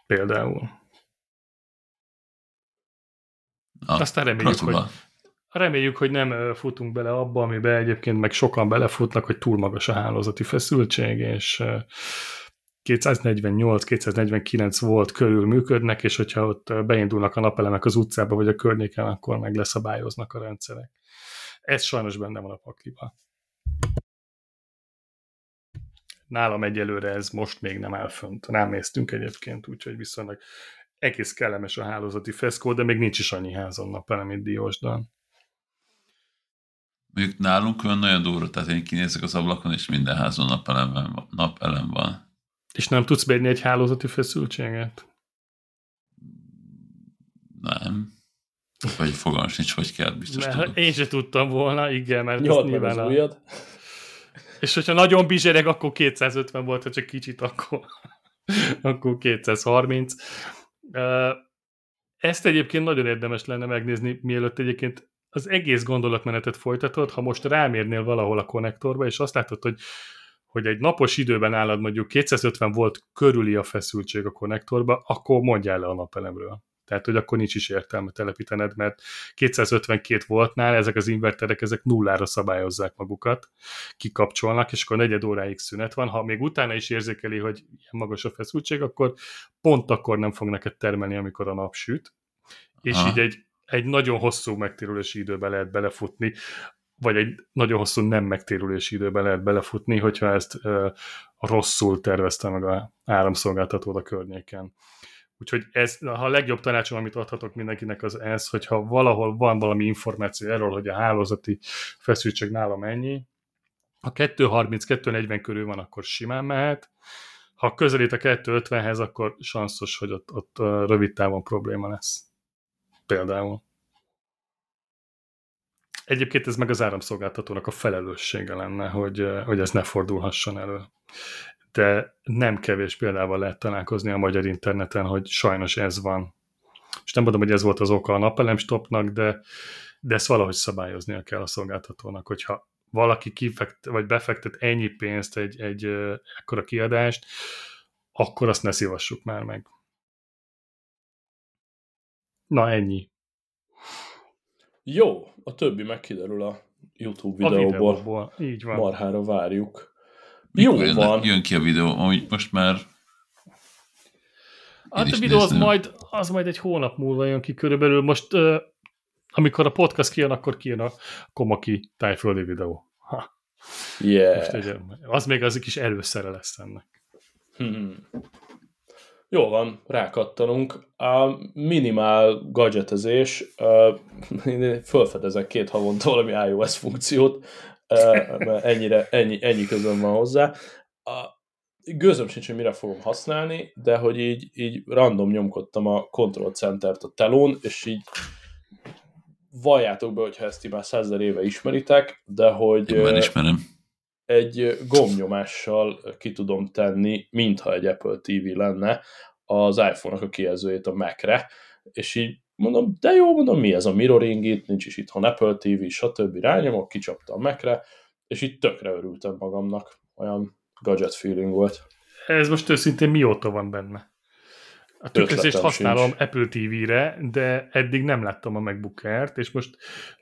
Például. A Aztán reméljük, hogy, reméljük, hogy nem futunk bele abba, amiben egyébként meg sokan belefutnak, hogy túl magas a hálózati feszültség, és 248-249 volt körül működnek, és hogyha ott beindulnak a napelemek az utcába vagy a környéken, akkor meg leszabályoznak a rendszerek. Ez sajnos benne van a pakliba. Nálam egyelőre ez most még nem áll fönt. Ráméztünk egyébként, úgyhogy viszonylag egész kellemes a hálózati feszkó, de még nincs is annyi házon napelem, mint Diósdan. Mondjuk nálunk olyan nagyon durva, tehát én kinézek az ablakon, és minden házon napelem, napelem van. És nem tudsz beírni egy hálózati feszültséget? Nem. Vagy fogalmas nincs, hogy kell, biztos mert, tudom. Én se tudtam volna, igen, mert Nyolc nyilván az a... És hogyha nagyon bizsereg, akkor 250 volt, ha csak kicsit, akkor, akkor 230. Ezt egyébként nagyon érdemes lenne megnézni, mielőtt egyébként az egész gondolatmenetet folytatod, ha most rámérnél valahol a konnektorba, és azt látod, hogy hogy egy napos időben állad mondjuk 250 volt körüli a feszültség a konnektorba, akkor mondjál le a napelemről. Tehát, hogy akkor nincs is értelme telepítened, mert 252 voltnál ezek az inverterek, ezek nullára szabályozzák magukat, kikapcsolnak, és akkor negyed óráig szünet van. Ha még utána is érzékeli, hogy ilyen magas a feszültség, akkor pont akkor nem fog neked termelni, amikor a nap süt. És Aha. így egy, egy nagyon hosszú megtérülési időbe lehet belefutni, vagy egy nagyon hosszú nem megtérülési időben lehet belefutni, hogyha ezt uh, rosszul tervezte meg a áramszolgáltató a környéken. Úgyhogy ez, ha a legjobb tanácsom, amit adhatok mindenkinek, az ez, hogyha valahol van valami információ erről, hogy a hálózati feszültség nála mennyi, ha 230-240 körül van, akkor simán mehet, ha közelít a 250-hez, akkor sanszos, hogy ott, ott rövid távon probléma lesz. Például. Egyébként ez meg az áramszolgáltatónak a felelőssége lenne, hogy, hogy ez ne fordulhasson elő. De nem kevés példával lehet találkozni a magyar interneten, hogy sajnos ez van. Most nem mondom, hogy ez volt az oka a napelem stopnak, de, de ezt valahogy szabályoznia kell a szolgáltatónak, hogyha valaki kifekt, vagy befektet ennyi pénzt egy, egy ekkora kiadást, akkor azt ne szívassuk már meg. Na, ennyi. Jó, a többi megkiderül a YouTube videóból. A videóból. Így van. Marhára várjuk. Mikor Jó van. Jön ki a videó, hogy most már Hát a videó az majd, az majd egy hónap múlva jön ki körülbelül. Most, uh, amikor a podcast kijön, akkor kijön a Komaki tájföldi videó. Ha. Yeah. Most az még az egy kis előszere lesz ennek. Hmm. Jó van, rákattanunk. A minimál gadgetezés, uh, fölfedezek két havonta valami iOS funkciót, uh, ennyire, ennyi, ennyi közön van hozzá. A, gőzöm sincs, hogy mire fogom használni, de hogy így, így random nyomkodtam a Control Center-t a telón, és így valljátok be, hogyha ezt már százer éve ismeritek, de hogy Én ismerem. Egy gombnyomással ki tudom tenni, mintha egy Apple TV lenne, az iPhone-nak a kijelzőjét a Mac-re, és így mondom, de jó, mondom, mi ez a mirroring itt, nincs is itthon Apple TV, stb. rányomok, kicsaptam a Mac-re, és így tökre örültem magamnak, olyan gadget feeling volt. Ez most őszintén mióta van benne? A tükrözést használom sincs. Apple TV-re, de eddig nem láttam a MacBook Air-t, és most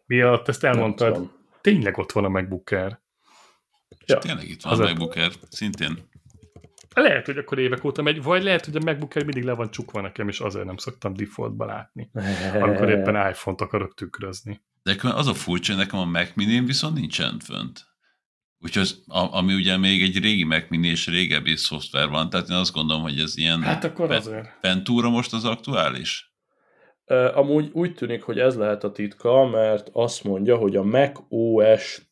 miatt ezt elmondtad, tényleg ott van a MacBook Air. Ja. Tényleg itt van az a MacBook Air, szintén. Lehet, hogy akkor évek óta megy, vagy lehet, hogy a MacBook Air mindig le van csukva nekem, és azért nem szoktam defaultba látni, amikor [LAUGHS] éppen iPhone-t akarok tükrözni. De az a furcsa, nekem a Mac mini viszont nincsen fönt. Úgyhogy a, ami ugye még egy régi Mac Mini és régebbi szoftver van, tehát én azt gondolom, hogy ez ilyen hát akkor pe- azért. Pentúra most az aktuális? Uh, amúgy úgy tűnik, hogy ez lehet a titka, mert azt mondja, hogy a Mac OS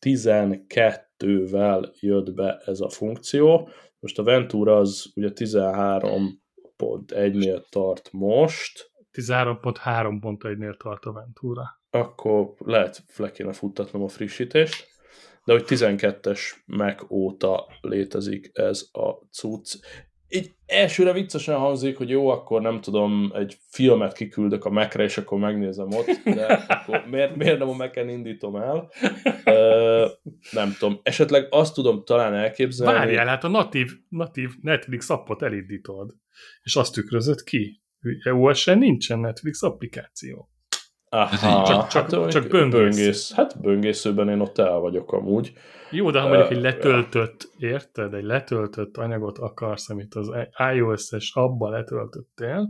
12-vel jött be ez a funkció. Most a Ventura az ugye 13.1-nél tart most. 13.3.1-nél tart a Ventura. Akkor lehet le kéne futtatnom a frissítést de hogy 12-es Mac óta létezik ez a cucc. Így elsőre viccesen hangzik, hogy jó, akkor nem tudom, egy filmet kiküldök a mac és akkor megnézem ott, de akkor miért, miért nem a mac indítom el? Uh, nem tudom. Esetleg azt tudom talán elképzelni... Várjál, hát a natív, natív Netflix appot elindítod, és azt tükrözött ki. EOS-en nincsen Netflix applikáció. Aha, csak, csak, hát, csak böngész. böngész. Hát böngészőben én ott el vagyok amúgy. Jó, de ha mondjuk egy letöltött, érted, egy letöltött anyagot akarsz, amit az iOS-es abba letöltöttél,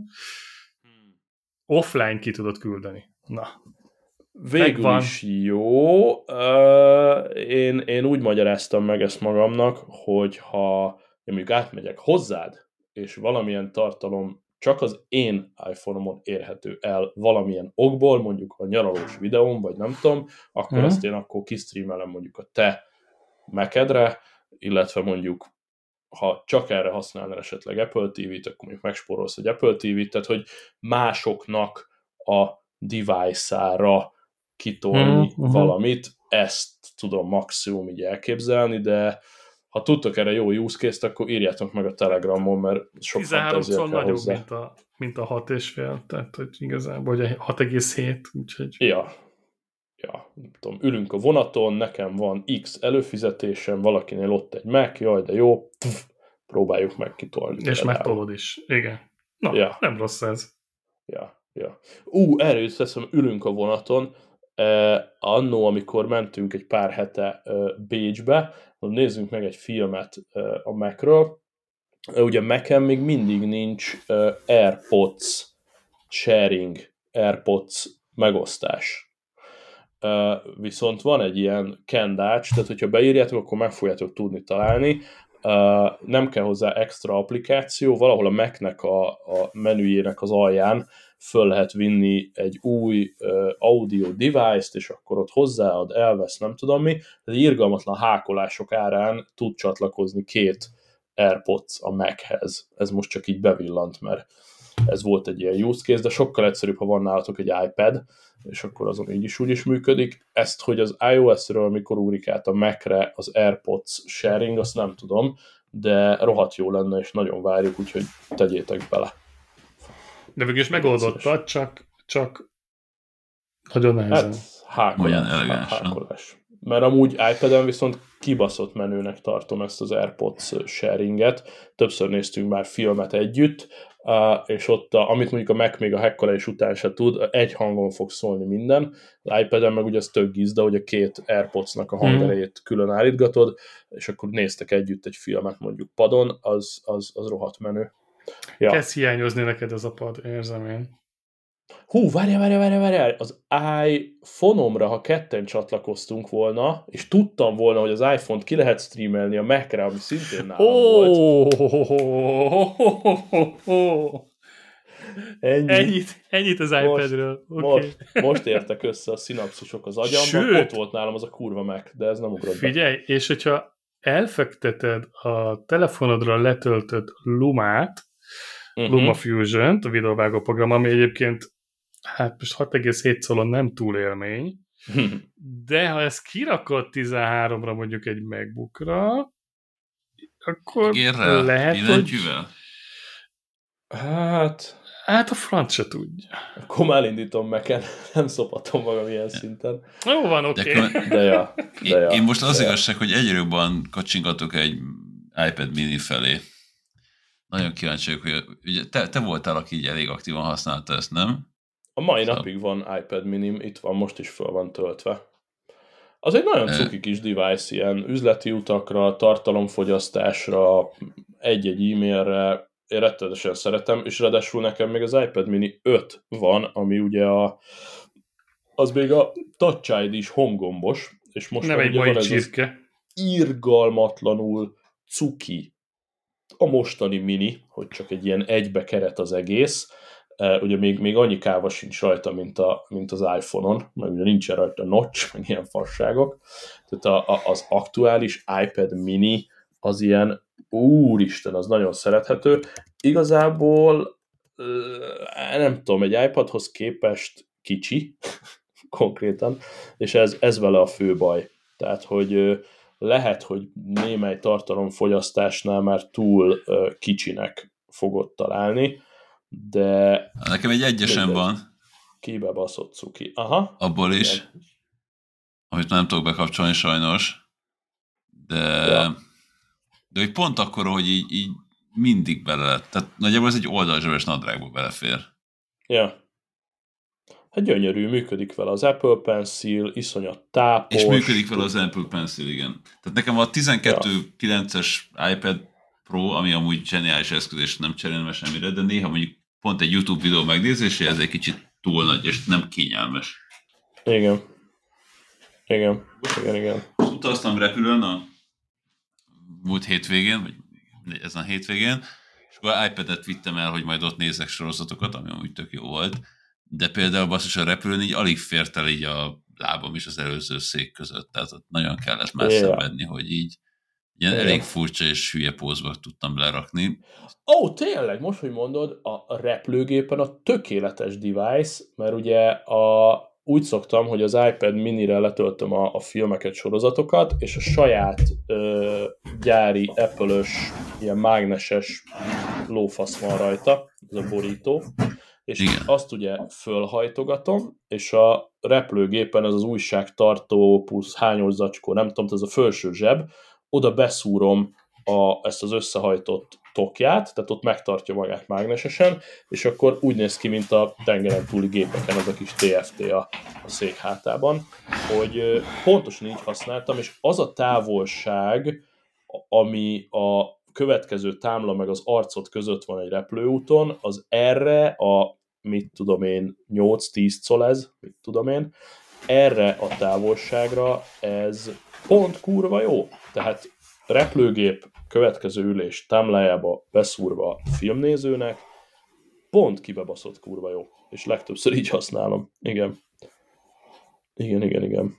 offline ki tudod küldeni. Na. Végül Megvan. is jó. Én, én úgy magyaráztam meg ezt magamnak, hogy ha én mondjuk átmegyek hozzád, és valamilyen tartalom csak az én iPhone-omon érhető el valamilyen okból, mondjuk a nyaralós videóm, vagy nem tudom, akkor hmm. azt én akkor kisztreamelem mondjuk a te mekedre, illetve mondjuk ha csak erre használnál esetleg Apple TV-t, akkor mondjuk megspórolsz egy Apple TV-t, tehát hogy másoknak a device-ára kitolni hmm. valamit, ezt tudom maximum így elképzelni, de ha tudtok erre jó use case akkor írjátok meg a Telegramon, mert sok 13-szor nagyobb, hozzá. mint a, mint a 6,5, tehát hogy igazából, vagy 6,7, úgyhogy... Ja, ja, nem tudom, ülünk a vonaton, nekem van X előfizetésem, valakinél ott egy Mac, jaj, de jó, pff, próbáljuk meg kitolni. És megtolod is, igen. Na, ja. nem rossz ez. Ja, ja. Ú, erről teszem, ülünk a vonaton, eh, annó, amikor mentünk egy pár hete eh, Bécsbe, nézzünk meg egy filmet a Macről. Ugye Macen még mindig nincs AirPods sharing, AirPods megosztás. Viszont van egy ilyen kendács, tehát hogyha beírjátok, akkor meg fogjátok tudni találni. Nem kell hozzá extra applikáció, valahol a Mac-nek a, a menüjének az alján föl lehet vinni egy új uh, audio device-t, és akkor ott hozzáad, elvesz, nem tudom mi, de irgalmatlan hákolások árán tud csatlakozni két AirPods a Mac-hez. Ez most csak így bevillant, mert ez volt egy ilyen use case, de sokkal egyszerűbb, ha van nálatok egy iPad, és akkor azon így is úgy is működik. Ezt, hogy az iOS-ről mikor ugrik át a Mac-re az AirPods sharing, azt nem tudom, de rohadt jó lenne, és nagyon várjuk, úgyhogy tegyétek bele. De végül is megoldottad, csak, csak nagyon nehezen. Hát, hákolás, hákolás. Mert amúgy iPad-en viszont kibaszott menőnek tartom ezt az AirPods sharinget. Többször néztünk már filmet együtt, és ott, a, amit mondjuk a Mac még a hackolás után se tud, egy hangon fog szólni minden. Az iPad-en meg ugye az tök gizda, hogy a két AirPods-nak a hangerejét külön állítgatod, és akkor néztek együtt egy filmet mondjuk padon, az, az, az rohadt menő. Ja. Kezd hiányozni neked ez a pad, érzem én. Hú, várjál, várjál, várjál, várjál, az iPhone-omra, ha ketten csatlakoztunk volna, és tudtam volna, hogy az iPhone-t ki lehet streamelni a Mac-re, ami szintén nálam oh, volt. Ennyi. Ennyit, ennyit az iPad-ről. Most, okay. most, most értek össze a szinapszusok az agyamban, Sőt, ott volt nálam az a kurva Mac, de ez nem ugrott Figyelj, be. és hogyha elfekteted a telefonodra letöltött Lumát, uh-huh. Luma Fusion-t, a videóvágó program, ami egyébként hát most 6,7 szolon nem túl élmény, de ha ezt kirakod 13-ra mondjuk egy MacBookra, akkor Érrel, lehet, hogy... Hát... Hát a franc se tudja. Akkor már elindítom meg, [LAUGHS] nem szopatom magam ilyen szinten. Jó van, oké. Okay. De, de, ja, de ja, Én most az igazság, hogy egyre jobban kacsingatok egy iPad mini felé. Nagyon kíváncsi vagyok, hogy ugye te, te voltál, aki így elég aktívan használta ezt, nem? A mai szóval. napig van iPad minim, itt van, most is fel van töltve. Az egy nagyon cuki kis device, ilyen üzleti utakra, tartalomfogyasztásra, egy-egy e-mailre, én rettenetesen szeretem, és ráadásul nekem még az iPad mini 5 van, ami ugye a az még a Touch ID is homegombos, és most Nem egy van ez csirke. irgalmatlanul cuki a mostani mini, hogy csak egy ilyen egybe keret az egész, ugye még, még annyi káva sincs rajta, mint, a, mint az iPhone-on, meg ugye nincsen rajta notch, [LAUGHS] meg ilyen fasságok. Tehát a, a, az aktuális iPad mini az ilyen, úristen, az nagyon szerethető. Igazából nem tudom, egy iPadhoz képest kicsi, [LAUGHS] konkrétan, és ez, ez vele a fő baj. Tehát, hogy lehet, hogy némely tartalomfogyasztásnál már túl kicsinek fogod találni, de... Nekem egy egyesen van. Kibe baszott cuki. Aha. Abból is. Igen. Amit nem tudok bekapcsolni sajnos. De... Ja. De hogy pont akkor, hogy így, így mindig bele lett. Tehát nagyjából ez egy oldalzsöves nadrágba belefér. Ja. Hát gyönyörű, működik vele az Apple Pencil, iszonyat tápos. És működik vele az Apple Pencil, igen. Tehát nekem a 12.9-es ja. iPad Pro, ami amúgy zseniális eszköz, és nem cserélne semmire, de néha mondjuk pont egy YouTube videó megnézése, ez egy kicsit túl nagy, és nem kényelmes. Igen. Igen, igen, igen. Utaztam repülőn a múlt hétvégén, vagy ezen a hétvégén, és akkor iPad-et vittem el, hogy majd ott nézek sorozatokat, ami amúgy tök jó volt, de például basszus a repülőn így alig fért el így a lábam is az előző szék között, tehát ott nagyon kellett messze menni, hogy így Ilyen elég furcsa és hülye pózba tudtam lerakni. Ó, oh, tényleg, most, hogy mondod, a repülőgépen a tökéletes device, mert ugye a, úgy szoktam, hogy az iPad minire letöltöm a, a filmeket, sorozatokat, és a saját ö, gyári Apple-ös, ilyen mágneses lófasz van rajta, ez a borító, és Igen. azt ugye fölhajtogatom, és a repülőgépen ez az újságtartó plusz hányos zacskó, nem tudom, ez a felső zseb, oda beszúrom a, ezt az összehajtott tokját, tehát ott megtartja magát mágnesesen, és akkor úgy néz ki, mint a tengeren túli gépeken az a kis TFT a, a szék hátában, hogy pontosan így használtam, és az a távolság, ami a következő támla meg az arcot között van egy repülőúton, az erre a, mit tudom én, 8-10 col ez, mit tudom én, erre a távolságra ez pont kurva jó. Tehát repülőgép következő ülés támlájába beszúrva filmnézőnek, pont kibebaszott kurva jó. És legtöbbször így használom. Igen. Igen, igen, igen.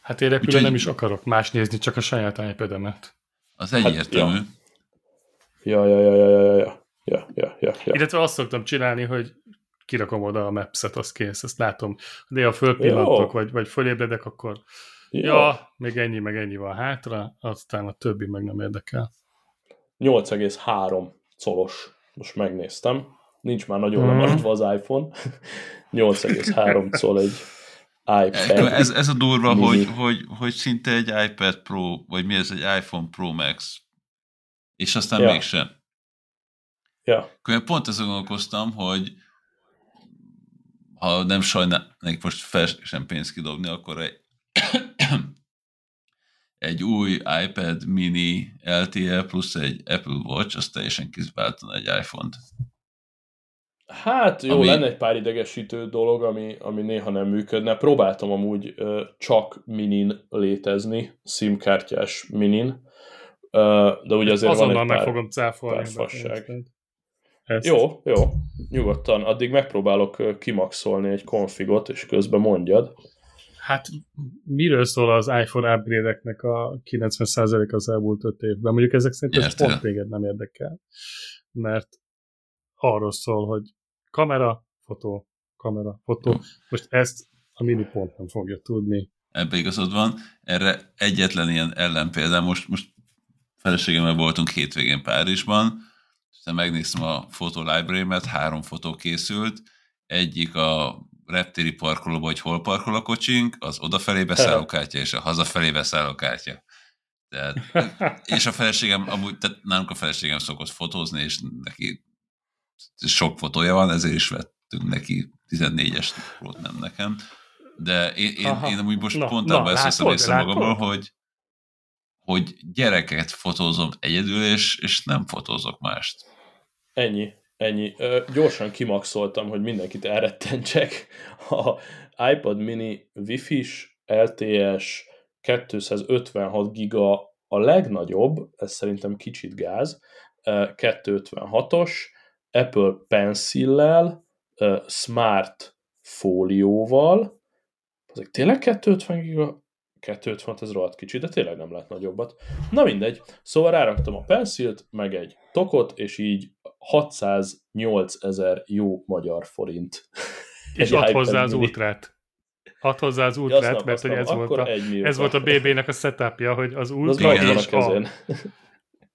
Hát én repülő nem is akarok más nézni, csak a saját iPad-emet. Az egyértelmű. Hát, ja. Ja, ja, ja, ja, ja, ja, ja, ja, ja, ja. Illetve azt szoktam csinálni, hogy kirakom oda a Maps-et, az kész, ezt látom. De ha fölpillantok, vagy, vagy fölébredek, akkor Ja. ja, még ennyi, meg ennyi van hátra, aztán a többi meg nem érdekel. 8,3 colos, most megnéztem. nincs már nagyon hmm. lemaradva az iPhone. [LAUGHS] 8,3 coll egy iPad. Ez, ez a durva, hogy, hogy, hogy szinte egy iPad Pro, vagy mi ez, egy iPhone Pro Max. És aztán ja. mégsem. Ja. Pont ezzel gondolkoztam, hogy ha nem sajnálnék most fel sem pénzt kidobni, akkor egy, [COUGHS] egy új iPad mini LTE plusz egy Apple Watch, az teljesen kiváltana egy iPhone-t. Hát jó, ami... lenne egy pár idegesítő dolog, ami, ami néha nem működne. Próbáltam amúgy uh, csak minin létezni, SIM-kártyás minin, de ugye azért Azonnal van egy meg pár, fogom cáfolni. Pár fasság. Ezt. Jó, jó, nyugodtan. Addig megpróbálok kimaxolni egy konfigot, és közben mondjad. Hát miről szól az iPhone upgrade a 90% az elmúlt 5 évben? Mondjuk ezek szerint ez pont téged nem érdekel. Mert arról szól, hogy kamera, fotó, kamera, fotó. Most ezt a mini pont nem fogja tudni. Ebbe igazad van. Erre egyetlen ilyen ellenpélda, most, most feleségemmel voltunk hétvégén Párizsban, aztán megnéztem a fotó library három fotó készült, egyik a reptéri parkolóba, hogy hol parkol a kocsink, az odafelé beszállókártya [LAUGHS] és a hazafelé beszállókártya. Tehát, és a feleségem, amúgy, tehát nálunk a feleségem szokott fotózni, és neki sok fotója van, ezért is vettünk neki 14-es volt nem nekem. De én, én, én amúgy most na, pont abban eszem észre magamról, hogy, hogy gyereket fotózom egyedül, és, és nem fotózok mást. Ennyi, ennyi. Ö, gyorsan kimaxoltam, hogy mindenkit elrettentsek. A iPad mini Wi-Fi-s, LTS, 256 giga a legnagyobb, ez szerintem kicsit gáz, 256-os, Apple Pencil-lel, Smart fólióval, ezek tényleg 250 giga? 250 ez rohadt kicsi, de tényleg nem lehet nagyobbat. Na mindegy, szóval ráraktam a pencilt, meg egy tokot, és így 608 ezer jó magyar forint. [LAUGHS] És ad hozzá az ultrát. Ad hozzá az ultrát, mert hogy ez, volt a, ez volt a BB-nek a setupja, hogy az ultra és a...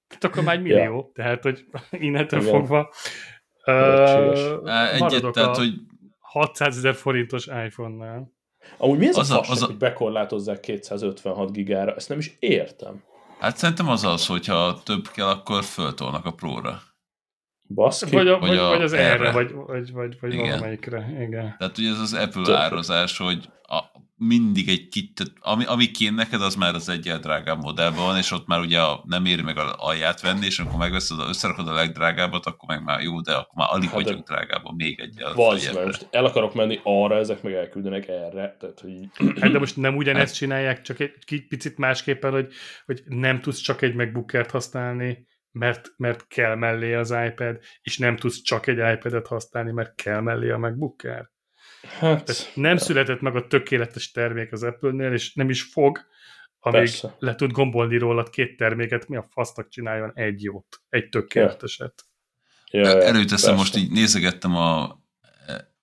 Tehát akkor már egy millió, ja. tehát hogy [LAUGHS] innentől Igen. fogva uh, Egyet, tehát, hogy 600 ezer forintos iPhone-nál. Amúgy mi ez az a fasság, az a... hogy bekorlátozzák 256 gigára? Ezt nem is értem. Hát szerintem az az, hogyha több kell, akkor föltolnak a próra. Baszki. Vagy, a, vagy, a, vagy az erre, vagy, vagy, vagy, vagy igen. valamelyikre. Igen. Tehát ugye ez az Apple Több. árazás, hogy a, mindig egy kit, ami, ami kén neked, az már az egyel drágább modellben van, és ott már ugye a, nem éri meg a alját venni, és amikor megveszed, összerakod a legdrágábbat, akkor meg már jó, de akkor már alig hát vagyok drágábban, még egyel. Vagy, most el akarok menni arra, ezek meg elküldenek erre. Tehát, hogy... Hát de most nem ugyanezt hát- csinálják, csak egy picit másképpen, hogy, hogy nem tudsz csak egy MacBookert használni, mert, mert kell mellé az iPad, és nem tudsz csak egy iPad-et használni, mert kell mellé a MacBook Air. Hát, Tehát nem ja. született meg a tökéletes termék az Apple-nél, és nem is fog, amíg Persze. le tud gombolni rólad két terméket, mi a fasztak csináljon egy jót, egy tökéleteset. Ja. Ja, Előteszem, most így nézegettem a e,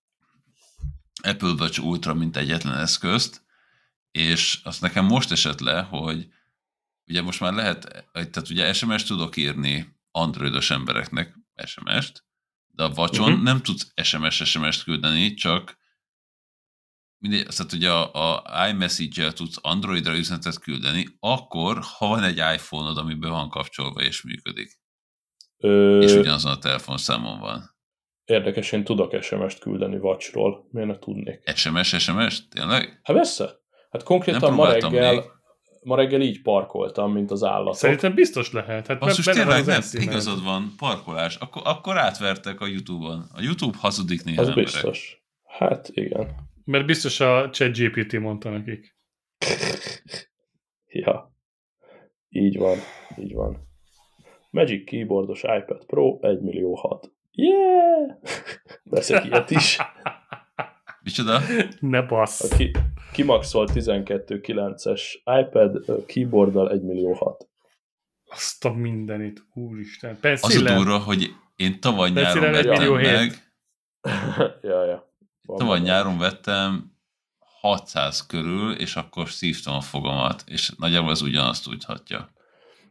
Apple Watch Ultra, mint egyetlen eszközt, és azt nekem most esett le, hogy ugye most már lehet, tehát ugye SMS tudok írni androidos embereknek SMS-t, de a vacson uh-huh. nem tudsz SMS-SMS-t küldeni, csak mindegy, tehát ugye a, a iMessage-el tudsz Androidra üzenetet küldeni, akkor, ha van egy iPhone-od, ami be van kapcsolva és működik. Ö... És ugyanazon a telefonszámon van. Érdekes, én tudok SMS-t küldeni vacsról. Miért ne tudnék? SMS, SMS? Tényleg? Hát persze. Hát konkrétan ma reggel, még ma reggel így parkoltam, mint az állatok. Szerintem biztos lehet. Hát Basszus, tényleg nem, igazad van, parkolás. Akkor, akkor átvertek a Youtube-on. A Youtube hazudik néha Az emberek. biztos. Hát igen. Mert biztos a ChatGPT mondta nekik. [LAUGHS] ja. Így van, így van. Magic keyboardos iPad Pro 1 millió 6. Yeah! [LAUGHS] Veszek ilyet is. [LAUGHS] Micsoda? Ne bassz. Aki, kimaxolt 12.9-es iPad keyboarddal 1 millió 6. Azt a mindenit, úristen. Pencillem. Az a durva, hogy én tavaly nyáron vettem meg. ja, ja. Tavaly nyáron vettem 600 körül, és akkor szívtam a fogamat, és nagyjából ez ugyanazt tudhatja.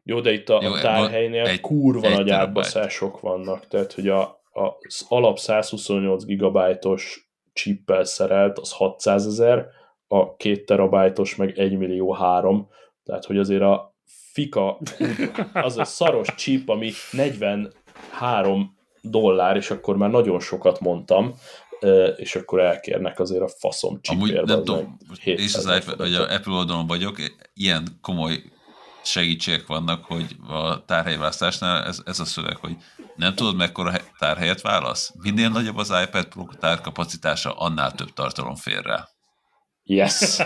Jó, de itt a, Jó, a tárhelynél egy, kurva egy nagy átbaszások vannak, tehát hogy a, az alap 128 GB-os chippel szerelt, az 600 ezer, a 2 terabájtos meg 1 millió 3, tehát hogy azért a fika, az a szaros chip, ami 43 dollár, és akkor már nagyon sokat mondtam, és akkor elkérnek azért a faszom csipérbe. Amúgy nem tudom, és az iPad, vagy a Apple oldalon vagyok, ilyen komoly segítségek vannak, hogy a tárhelyválasztásnál ez, ez a szöveg, hogy nem tudod mekkora tárhelyet válasz? Minél nagyobb az iPad Pro tárkapacitása, annál több tartalom fér rá. Yes!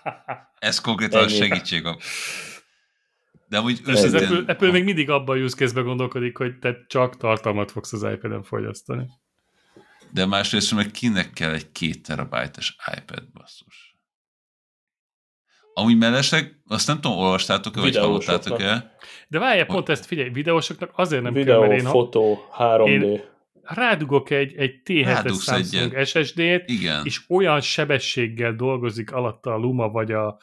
[LAUGHS] ez konkrétan Ennyi. a segítség. A... De amúgy őszintén... Az Apple, Apple még mindig abban a use case gondolkodik, hogy te csak tartalmat fogsz az iPad-en fogyasztani. De másrészt meg kinek kell egy két terabájtes iPad basszus? Amúgy mellesleg, azt nem tudom, olvastátok-e, vagy hallottátok-e? De várjál, pont ezt figyelj, videósoknak azért nem Videó, kell, mert én, fotó, 3D. Én rádugok egy, egy T7-es Samsung SSD-t, Igen. és olyan sebességgel dolgozik alatta a Luma vagy a,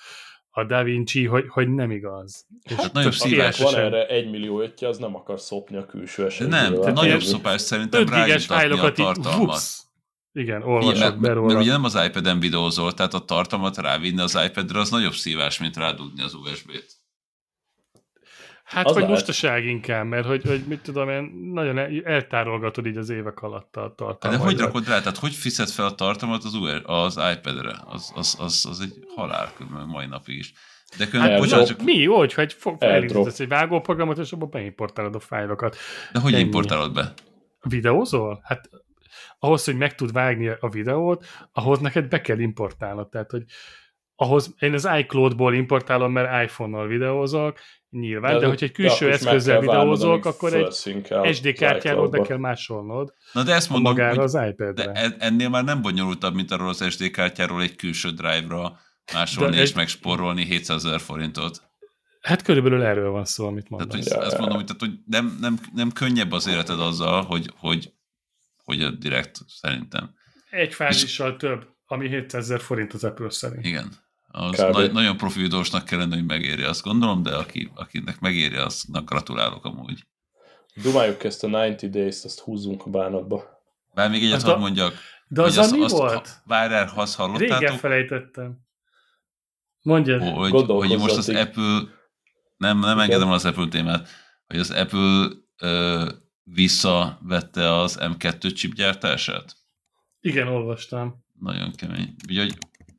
a Da Vinci, hogy, hogy nem igaz. Hát és nagyon szívás. Van erre egy millió ötje, az nem akar szopni a külső esetben. Nem, nagyobb szopás szerintem rájutatni a tartalmat. Igen, olvasok be róla. Mert ugye nem az iPad-en videózol, tehát a tartalmat rávinni az iPad-re az nagyobb szívás, mint rádugni az USB-t. Hát, az vagy lehet. lustaság inkább, mert hogy, hogy mit tudom én, nagyon eltárolgatod így az évek alatt a tartalmat. De hogy rakod rá? Tehát hogy fiszed fel a tartalmat az, az iPad-re? Az, az, az, az egy halál mai napig is. De különben, hát, bocsánat, csak... Mi? Hogy? Hogy elindítasz egy vágóprogramot, és abban beimportálod a fájlokat. De hogy Ennyi. importálod be? Videózol? Hát ahhoz, hogy meg tud vágni a videót, ahhoz neked be kell importálnod. Tehát, hogy ahhoz én az iCloud-ból importálom, mert iPhone-nal videózok, nyilván, de, de hogyha egy külső eszközzel videózok, akkor egy SD kártyáról be kell másolnod. Na de ezt mondom, magára hogy az iPad-re. De ennél már nem bonyolultabb, mint arról az SD kártyáról egy külső drive-ra másolni de és egy... megsporolni 700 ezer forintot. Hát körülbelül erről van szó, amit mondom. Tehát, hogy ja, azt mondom, hogy, tehát, hogy nem, nem, nem könnyebb az életed azzal, hogy, hogy, hogy a direkt szerintem. Egy fázissal és... több, ami 700 ezer forint az Apple szerint. Igen az na- nagyon profi videósnak kell lenni, hogy megéri, azt gondolom, de aki, akinek megéri, aznak gratulálok amúgy. Dumáljuk ezt a 90 Days-t, azt húzzunk a bánatba. Bár még egyet hát hadd mondjak. De az, az mi azt, volt? Várjál, ha azt hallottátok? Régen felejtettem. Mondjad. Hogy, hogy most az Apple, nem, nem engedem az Apple témát, hogy az Apple ö, visszavette az M2 chip gyártását? Igen, olvastam. Nagyon kemény. Ugye, hogy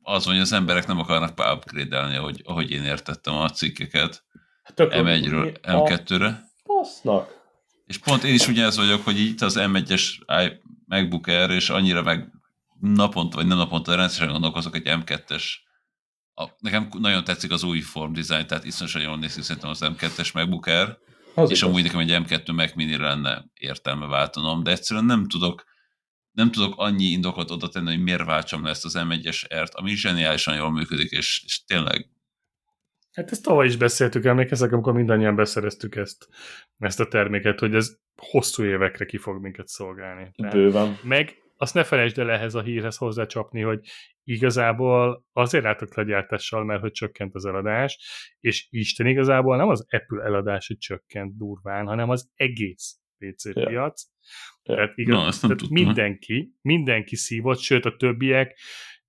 az hogy az emberek nem akarnak upgrade-elni, ahogy, ahogy én értettem a cikkeket. Hát M1-ről M2-re. Passznak. És pont én is ugyanez vagyok, hogy itt az M1-es MacBook Air, és annyira meg naponta, vagy nem naponta, rendszeresen gondolkozok egy M2-es a, nekem nagyon tetszik az új form design, tehát iszonyosan jól néz ki szerintem az M2-es MacBook Air, az és igaz. amúgy nekem egy M2 Mac mini lenne értelme váltanom, de egyszerűen nem tudok nem tudok annyi indokot oda tenni, hogy miért váltsam le ezt az M1-es R-t, ami zseniálisan jól működik, és, és tényleg Hát ezt tavaly is beszéltük, emlékezek, amikor mindannyian beszereztük ezt, ezt a terméket, hogy ez hosszú évekre ki fog minket szolgálni. Bőven. Meg azt ne felejtsd el ehhez a hírhez hozzácsapni, hogy igazából azért álltak le gyártással, mert hogy csökkent az eladás, és Isten igazából nem az Apple eladás, hogy csökkent durván, hanem az egész PC ja. piac, tehát, igaz, Na, ezt nem tehát mindenki, mindenki szívott, sőt a többiek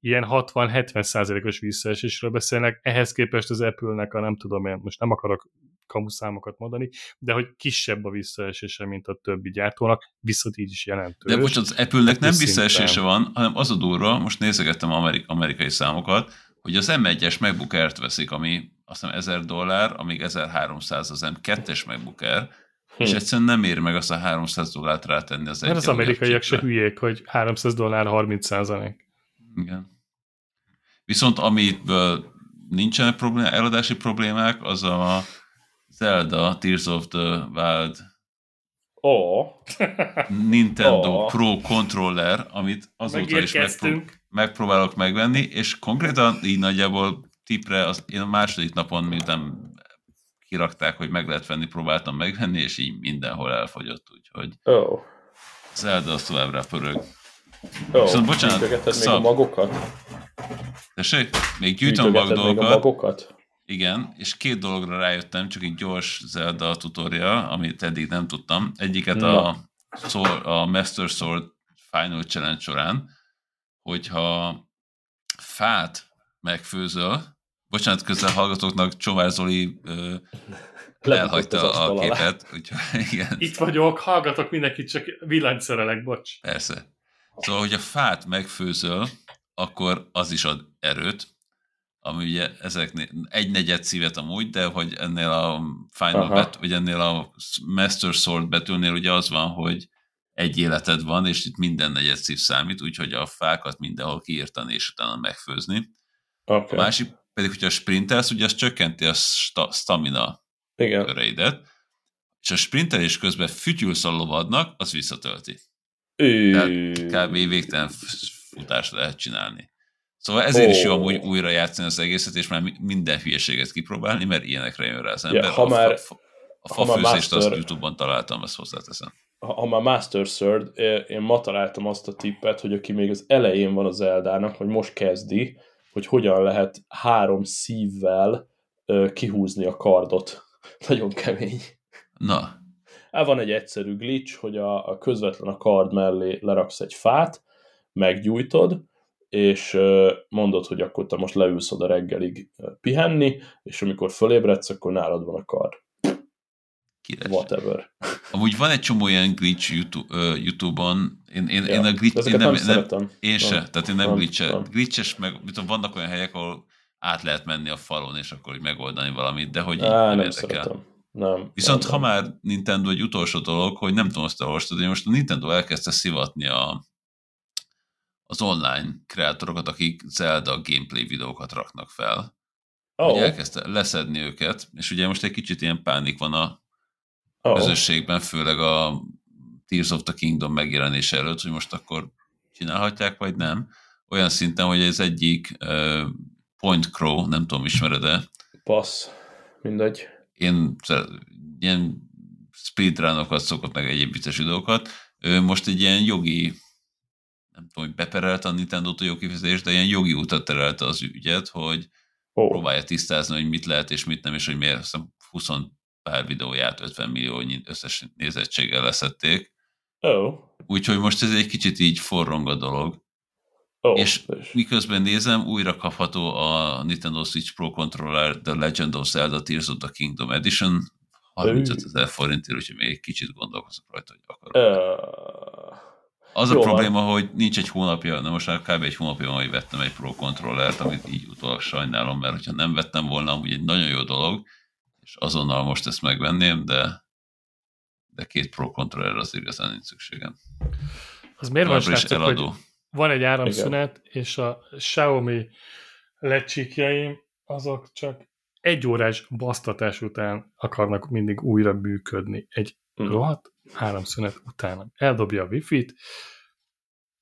ilyen 60-70 százalékos visszaesésről beszélnek, ehhez képest az Apple-nek a nem tudom én, most nem akarok kamuszámokat mondani, de hogy kisebb a visszaesése, mint a többi gyártónak, viszont így is jelentős. De most az Apple-nek nem visszaesése van, hanem az a durva, most nézegettem amerik- amerikai számokat, hogy az M1-es MacBook Air-t veszik, ami azt hiszem 1000 dollár, amíg 1300 az M2-es MacBook Air, Hm. És egyszerűen nem ér meg azt a 300 dollárt rátenni az Mert az amerikaiak se hülyék, hogy 300 dollár 30 százalék. Igen. Viszont amitből nincsenek problém, eladási problémák, az a Zelda Tears of the Wild oh. Nintendo oh. Pro Controller, amit azóta is megpró- megpróbálok megvenni, és konkrétan így nagyjából tipre az, én a második napon, miután kirakták, hogy meg lehet venni, próbáltam megvenni, és így mindenhol elfogyott, úgyhogy oh. Zelda az továbbra pörög. Oh, Viszont bocsánat, szab... még a magokat? Tessék? Még gyűjtöm a dolgokat. Még a magokat? Igen, és két dologra rájöttem, csak egy gyors Zelda tutorial, amit eddig nem tudtam. Egyiket Na. a Sword, a Master Sword Final Challenge során, hogyha fát megfőzöl, bocsánat, közben hallgatóknak Csomár Zoli ö, elhagyta a, a képet. Úgyhogy, [LAUGHS] igen. Itt vagyok, hallgatok mindenkit, csak villanyszerelek, bocs. Persze. Szóval, hogy a fát megfőzöl, akkor az is ad erőt, ami ugye ezeknél egy negyed szívet amúgy, de hogy ennél a Final bet, vagy ennél a Master Sword betűnél ugye az van, hogy egy életed van, és itt minden negyed szív számít, úgyhogy a fákat mindenhol kiírtani, és utána megfőzni. Okay. A másik pedig, hogyha sprintelsz, ugye az csökkenti a sta- stamina Igen. köreidet, és a sprintelés közben fütyülsz a lovadnak, az visszatölti. Ő. Tehát kb. végtelen futást lehet csinálni. Szóval ezért oh. is jó amúgy újra játszani az egészet, és már minden hülyeséget kipróbálni, mert ilyenekre jön rá az ember. Ja, ha a, már, a, a fafőzést master, azt YouTube-on találtam, ezt hozzáteszem. Ha, ha már Master Third, én ma találtam azt a tippet, hogy aki még az elején van az Eldának, hogy most kezdi, hogy hogyan lehet három szívvel kihúzni a kardot. [LAUGHS] Nagyon kemény. Na. El van egy egyszerű glitch, hogy a, a közvetlen a kard mellé leraksz egy fát, meggyújtod, és mondod, hogy akkor te most leülsz oda reggelig pihenni, és amikor fölébredsz, akkor nálad van a kard. Király. Whatever. Amúgy van egy csomó ilyen glitch YouTube, uh, YouTube-on. Én, én, ja, én a glitch, én nem, nem, nem én se, nem, tehát én nem, nem glitch glitches, meg mit tudom, vannak olyan helyek, ahol át lehet menni a falon, és akkor hogy megoldani valamit, de hogy Á, nem, nem érdekel. Nem, Viszont nem, ha már Nintendo egy utolsó dolog, hogy nem tudom, azt olvastad, hogy most a Nintendo elkezdte szivatni a, az online kreátorokat, akik Zelda gameplay videókat raknak fel. Oh. Ugye elkezdte leszedni őket, és ugye most egy kicsit ilyen pánik van a oh. közösségben, főleg a Tears of the Kingdom megjelenése előtt, hogy most akkor csinálhatják, vagy nem. Olyan szinten, hogy ez egyik uh, Point Crow, nem tudom, ismered-e? Passz, mindegy. Én ilyen speedrunokat szokott meg egyéb vicces videókat. Ő most egy ilyen jogi nem tudom, hogy beperelte a Nintendo-t a jogkifizetés, de ilyen jogi utat terelte az ügyet, hogy oh. próbálja tisztázni, hogy mit lehet és mit nem, és hogy miért 20 pár videóját 50 millió összes nézettséggel leszették. Oh. Úgyhogy most ez egy kicsit így forrong a dolog. Oh, és és miközben nézem, újra kapható a Nintendo Switch Pro Controller The Legend of Zelda Tears of the Kingdom Edition 35 ezer forintért, úgyhogy még egy kicsit gondolkozok rajta, hogy akarok. Uh, az a probléma, van. hogy nincs egy hónapja, na most már kb. egy hónapja hogy vettem egy Pro Controllert, amit így utólag sajnálom, mert hogyha nem vettem volna, amúgy egy nagyon jó dolog, és azonnal most ezt megvenném, de, de két Pro Controller az igazán nincs szükségem. Az miért van, srácok, eladó. hogy van egy áramszünet, Igen. és a Xiaomi lecsikjaim, azok csak egy órás basztatás után akarnak mindig újra működni. Egy mm. rohadt áramszünet után. Eldobja a wifi-t,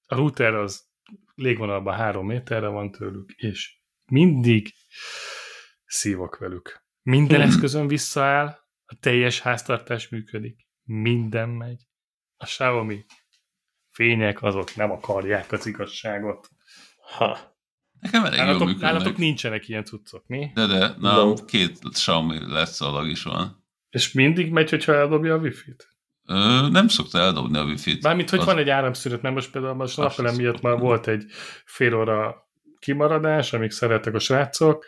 a router az légvonalban három méterre van tőlük, és mindig szívok velük. Minden [LAUGHS] eszközön visszaáll, a teljes háztartás működik, minden megy. A Xiaomi fények azok nem akarják az igazságot. Ha. Nekem elég nálatok, jól működnek. Nálatok nincsenek ilyen cuccok, mi? De, de, nálam no. két Xiaomi LED szalag is van. És mindig megy, hogyha eldobja a wifi-t? Ö, nem szokta eldobni a wifi-t. Mármint, hogy az... van egy áramszünet, mert most például most napelem miatt már volt egy fél óra kimaradás, amíg szeretek a srácok,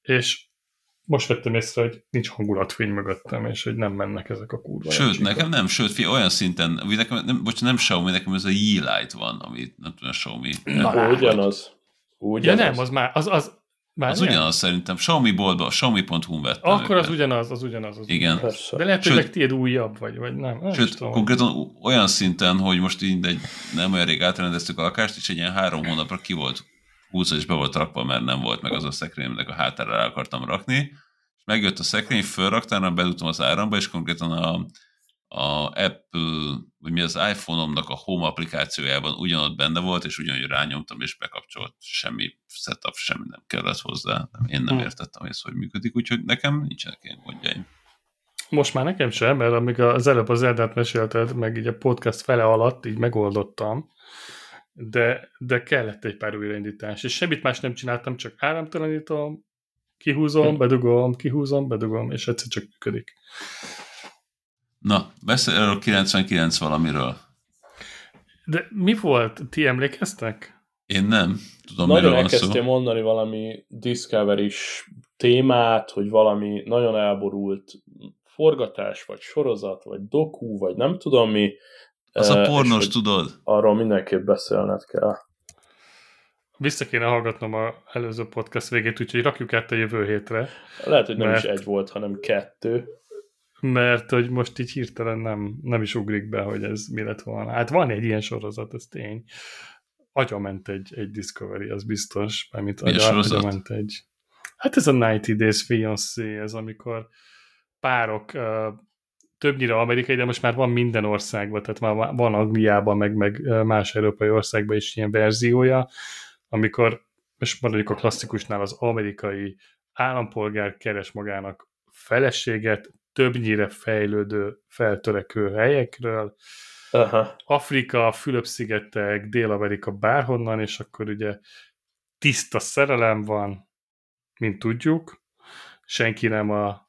és most vettem észre, hogy nincs hangulatfény mögöttem, és hogy nem mennek ezek a kurva. Sőt, csíkok. nekem nem, sőt, fi, olyan szinten, nekem, nem, bocs, nem Xiaomi, nekem ez a Yeelight van, amit nem tudom, a Xiaomi. Na, nem, ugyanaz. Ugyanaz. Ja nem, az már, az, az, már az nem? ugyanaz szerintem. Xiaomi boltba, Xiaomi.hu-n vettem Akkor őket. az ugyanaz, az ugyanaz. Az Igen. Ugyanaz. De lehet, hogy tiéd újabb, vagy, vagy nem. nem Sőt, konkrétan olyan szinten, hogy most így egy, nem olyan rég átrendeztük a lakást, és egy ilyen három hónapra ki volt húzva, és be volt rakva, mert nem volt meg az a szekrényemnek a hátára akartam rakni, megjött a szekrény, fölraktál, bedugtam az áramba, és konkrétan a, a Apple, vagy mi az iPhone-omnak a Home applikációjában ugyanott benne volt, és ugyanúgy rányomtam, és bekapcsolt, semmi setup, semmi nem kellett hozzá. Én nem hm. értettem, hogy ez hogy működik, úgyhogy nekem nincsenek ilyen gondjaim. Most már nekem sem, mert amíg az előbb az Eldát mesélted, meg így a podcast fele alatt így megoldottam, de, de kellett egy pár újraindítás, és semmit más nem csináltam, csak áramtalanítom, Kihúzom, bedugom, kihúzom, bedugom, és egyszer csak működik. Na, beszél erről 99 valamiről. De mi volt? Ti emlékeztek? Én nem. Tudom, nagyon elkezdtél mondani valami Discovery-s témát, hogy valami nagyon elborult forgatás, vagy sorozat, vagy doku, vagy nem tudom mi. Az a pornos, tudod? Arról mindenképp beszélned kell. Vissza kéne hallgatnom a előző podcast végét, úgyhogy rakjuk át a jövő hétre. Lehet, hogy nem mert, is egy volt, hanem kettő. Mert hogy most így hirtelen nem, nem is ugrik be, hogy ez mi lett volna. Hát van egy ilyen sorozat, ez tény. Agya ment egy, egy Discovery, az biztos. Mármint agya, agya ment egy. Hát ez a 90 Days Fiancé, ez amikor párok többnyire amerikai, de most már van minden országban, tehát már van Angliában, meg, meg más európai országban is ilyen verziója, amikor most maradjuk a klasszikusnál az amerikai állampolgár keres magának feleséget többnyire fejlődő, feltörekő helyekről, Aha. Afrika, Fülöp-szigetek, Dél-Amerika bárhonnan, és akkor ugye tiszta szerelem van, mint tudjuk, senki nem a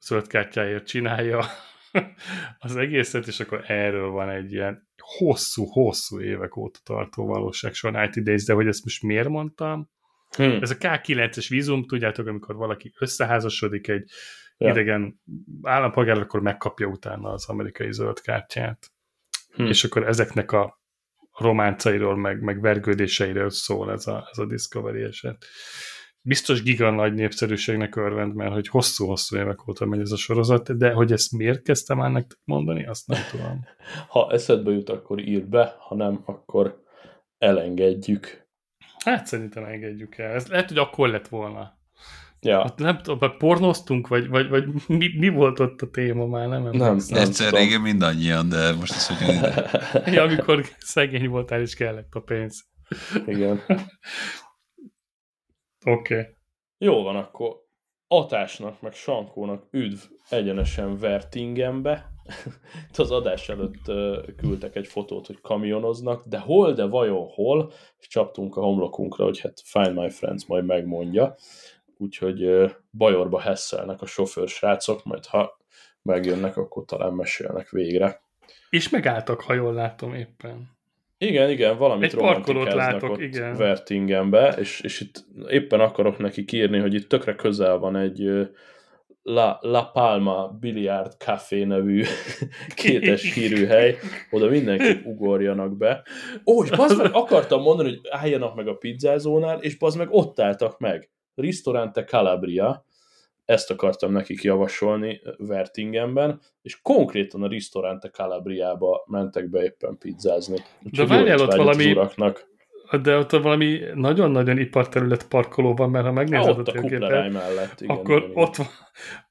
zöld kártyáért csinálja [LAUGHS] az egészet, és akkor erről van egy ilyen hosszú-hosszú évek óta tartó valóság Night Days, de hogy ezt most miért mondtam? Hmm. Ez a K9-es vízum, tudjátok, amikor valaki összeházasodik egy ja. idegen állampolgár, akkor megkapja utána az amerikai zöld kártyát. Hmm. És akkor ezeknek a románcairól, meg, meg vergődéseiről szól ez a, ez a Discovery eset biztos giga nagy népszerűségnek örvend, mert hogy hosszú-hosszú évek óta megy ez a sorozat, de hogy ezt miért kezdtem már nektek mondani, azt nem tudom. [LAUGHS] Ha eszedbe jut, akkor ír be, ha nem, akkor elengedjük. Hát szerintem engedjük el. Ez lehet, hogy akkor lett volna. Ja. Hát nem tudom, pornoztunk, vagy, vagy, vagy mi, mi, volt ott a téma már, nem? Nem, nem, nem Egyszer régen mindannyian, de most ez hogy [LAUGHS] ja, amikor szegény voltál, és kellett a pénz. Igen. [LAUGHS] Oké. Okay. Jó van, akkor Atásnak, meg Sankónak üdv egyenesen Vertingenbe. Itt [LAUGHS] az adás előtt küldtek egy fotót, hogy kamionoznak, de hol, de vajon hol, és csaptunk a homlokunkra, hogy hát Find My Friends majd megmondja. Úgyhogy Bajorba hesszelnek a sofőr srácok, majd ha megjönnek, akkor talán mesélnek végre. És megálltak, ha jól látom éppen. Igen, igen, valamit Egy parkolót látok, ott igen. Vertingenbe, és, és itt éppen akarok neki kírni, hogy itt tökre közel van egy La, La Palma Billiard Café nevű [LAUGHS] kétes hírű hely, oda mindenképp ugorjanak be. Ó, és bazd meg, akartam mondani, hogy álljanak meg a pizzázónál, és bazd meg ott álltak meg. Ristorante Calabria, ezt akartam nekik javasolni Vertingenben, és konkrétan a Ristorante Calabriába mentek be éppen pizzázni. Úgyhogy de várjál ott valami... De ott valami nagyon-nagyon iparterület parkoló van, mert ha megnézed ott a, a mellett, igen, akkor igen, ott, van,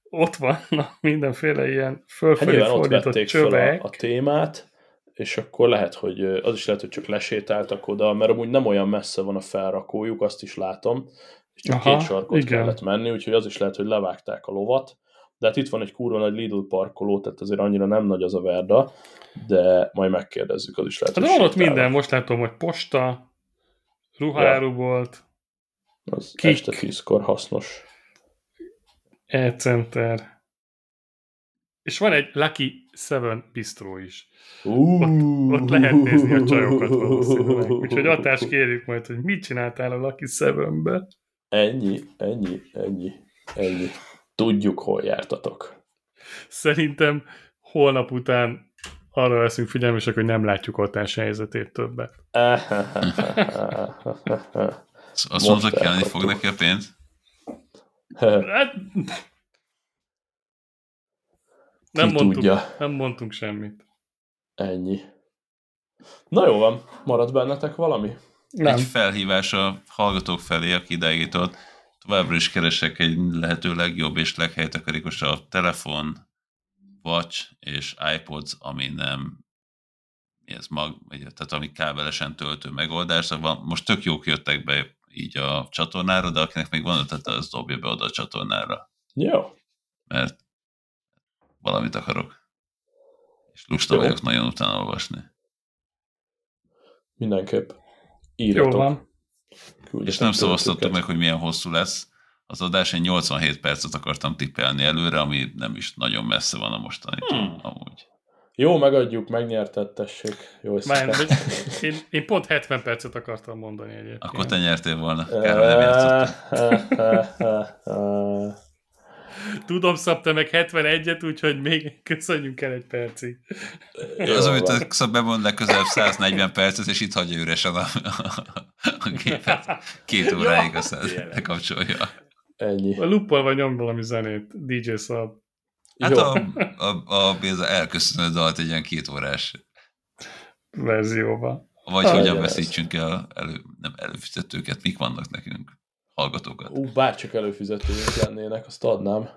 ott vannak mindenféle ilyen fölfelé hát fordított csövek. A, a témát, és akkor lehet, hogy az is lehet, hogy csak lesétáltak oda, mert amúgy nem olyan messze van a felrakójuk, azt is látom, és csak Aha, két sarkot igen. kellett menni, úgyhogy az is lehet, hogy levágták a lovat. De hát itt van egy kurva nagy Lidl parkoló, tehát azért annyira nem nagy az a Verda, de majd megkérdezzük, az is lehet, hát van ott minden, most látom, hogy posta, ruháru ja. volt, az Kik. este tízkor hasznos. E-center. És van egy Lucky Seven bistró is. Uh, ott, ott lehet nézni a csajokat valószínűleg. Úgyhogy atást kérjük majd, hogy mit csináltál a Lucky Seven-be. Ennyi, ennyi, ennyi, ennyi. Tudjuk, hol jártatok. Szerintem holnap után arra leszünk figyelmesek, hogy nem látjuk ott helyzetét többet. Azt mondta, kelni fog neki a pénz? Hát, nem, mondtunk, tudja. nem mondtunk semmit. Ennyi. Na jó van, marad bennetek valami? Nem. Egy felhívás a hallgatók felé, aki ideig Továbbra is keresek egy lehető legjobb és leghelytakarékosabb telefon, watch és iPods, ami nem ez mag, vagy, tehát ami kábelesen töltő megoldás. Szóval most tök jók jöttek be így a csatornára, de akinek még van tehát az dobja be oda a csatornára. Jó. Mert valamit akarok. És lusta Jó. vagyok nagyon utána olvasni. Mindenképp írjatok. Jó van. és nem szavaztattuk meg, hogy milyen hosszú lesz, az adás, én 87 percet akartam tippelni előre, ami nem is nagyon messze van a mostani. Hmm. Amúgy. Jó, megadjuk, megnyertettessék. Jó Már, én, én pont 70 percet akartam mondani egyébként. Akkor te nyertél volna. Kár, nem Tudom, szabta meg 71-et, úgyhogy még köszönjünk el egy percig. Az, amit a Szab bemond legközelebb 140 percet, és itt hagyja üresen a, a, a gépet. Két óráig aztán lekapcsolja. Ennyi. A luppal vagy nyom valami zenét, DJ Szab. Hát Jó. a, a, a Béza elköszönő dalt egy ilyen két órás verzióban. Vagy ah, hogyan veszítsünk el elő, nem előfizetőket, mik vannak nekünk, hallgatókat. Ú, bárcsak előfizetőink lennének, azt adnám.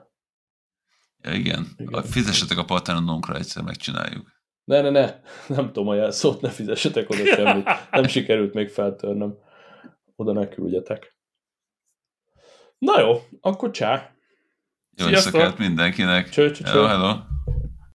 Ja, igen. igen. Fizessetek a Patronunkra, egyszer megcsináljuk. Ne, ne, ne, nem tudom a jelszót, ne fizessetek oda semmit. Nem sikerült még feltörnöm. Oda ne küldjetek. Na jó, akkor csá. Jó éjszakát mindenkinek. Cső, cső, cső. Hello, hello.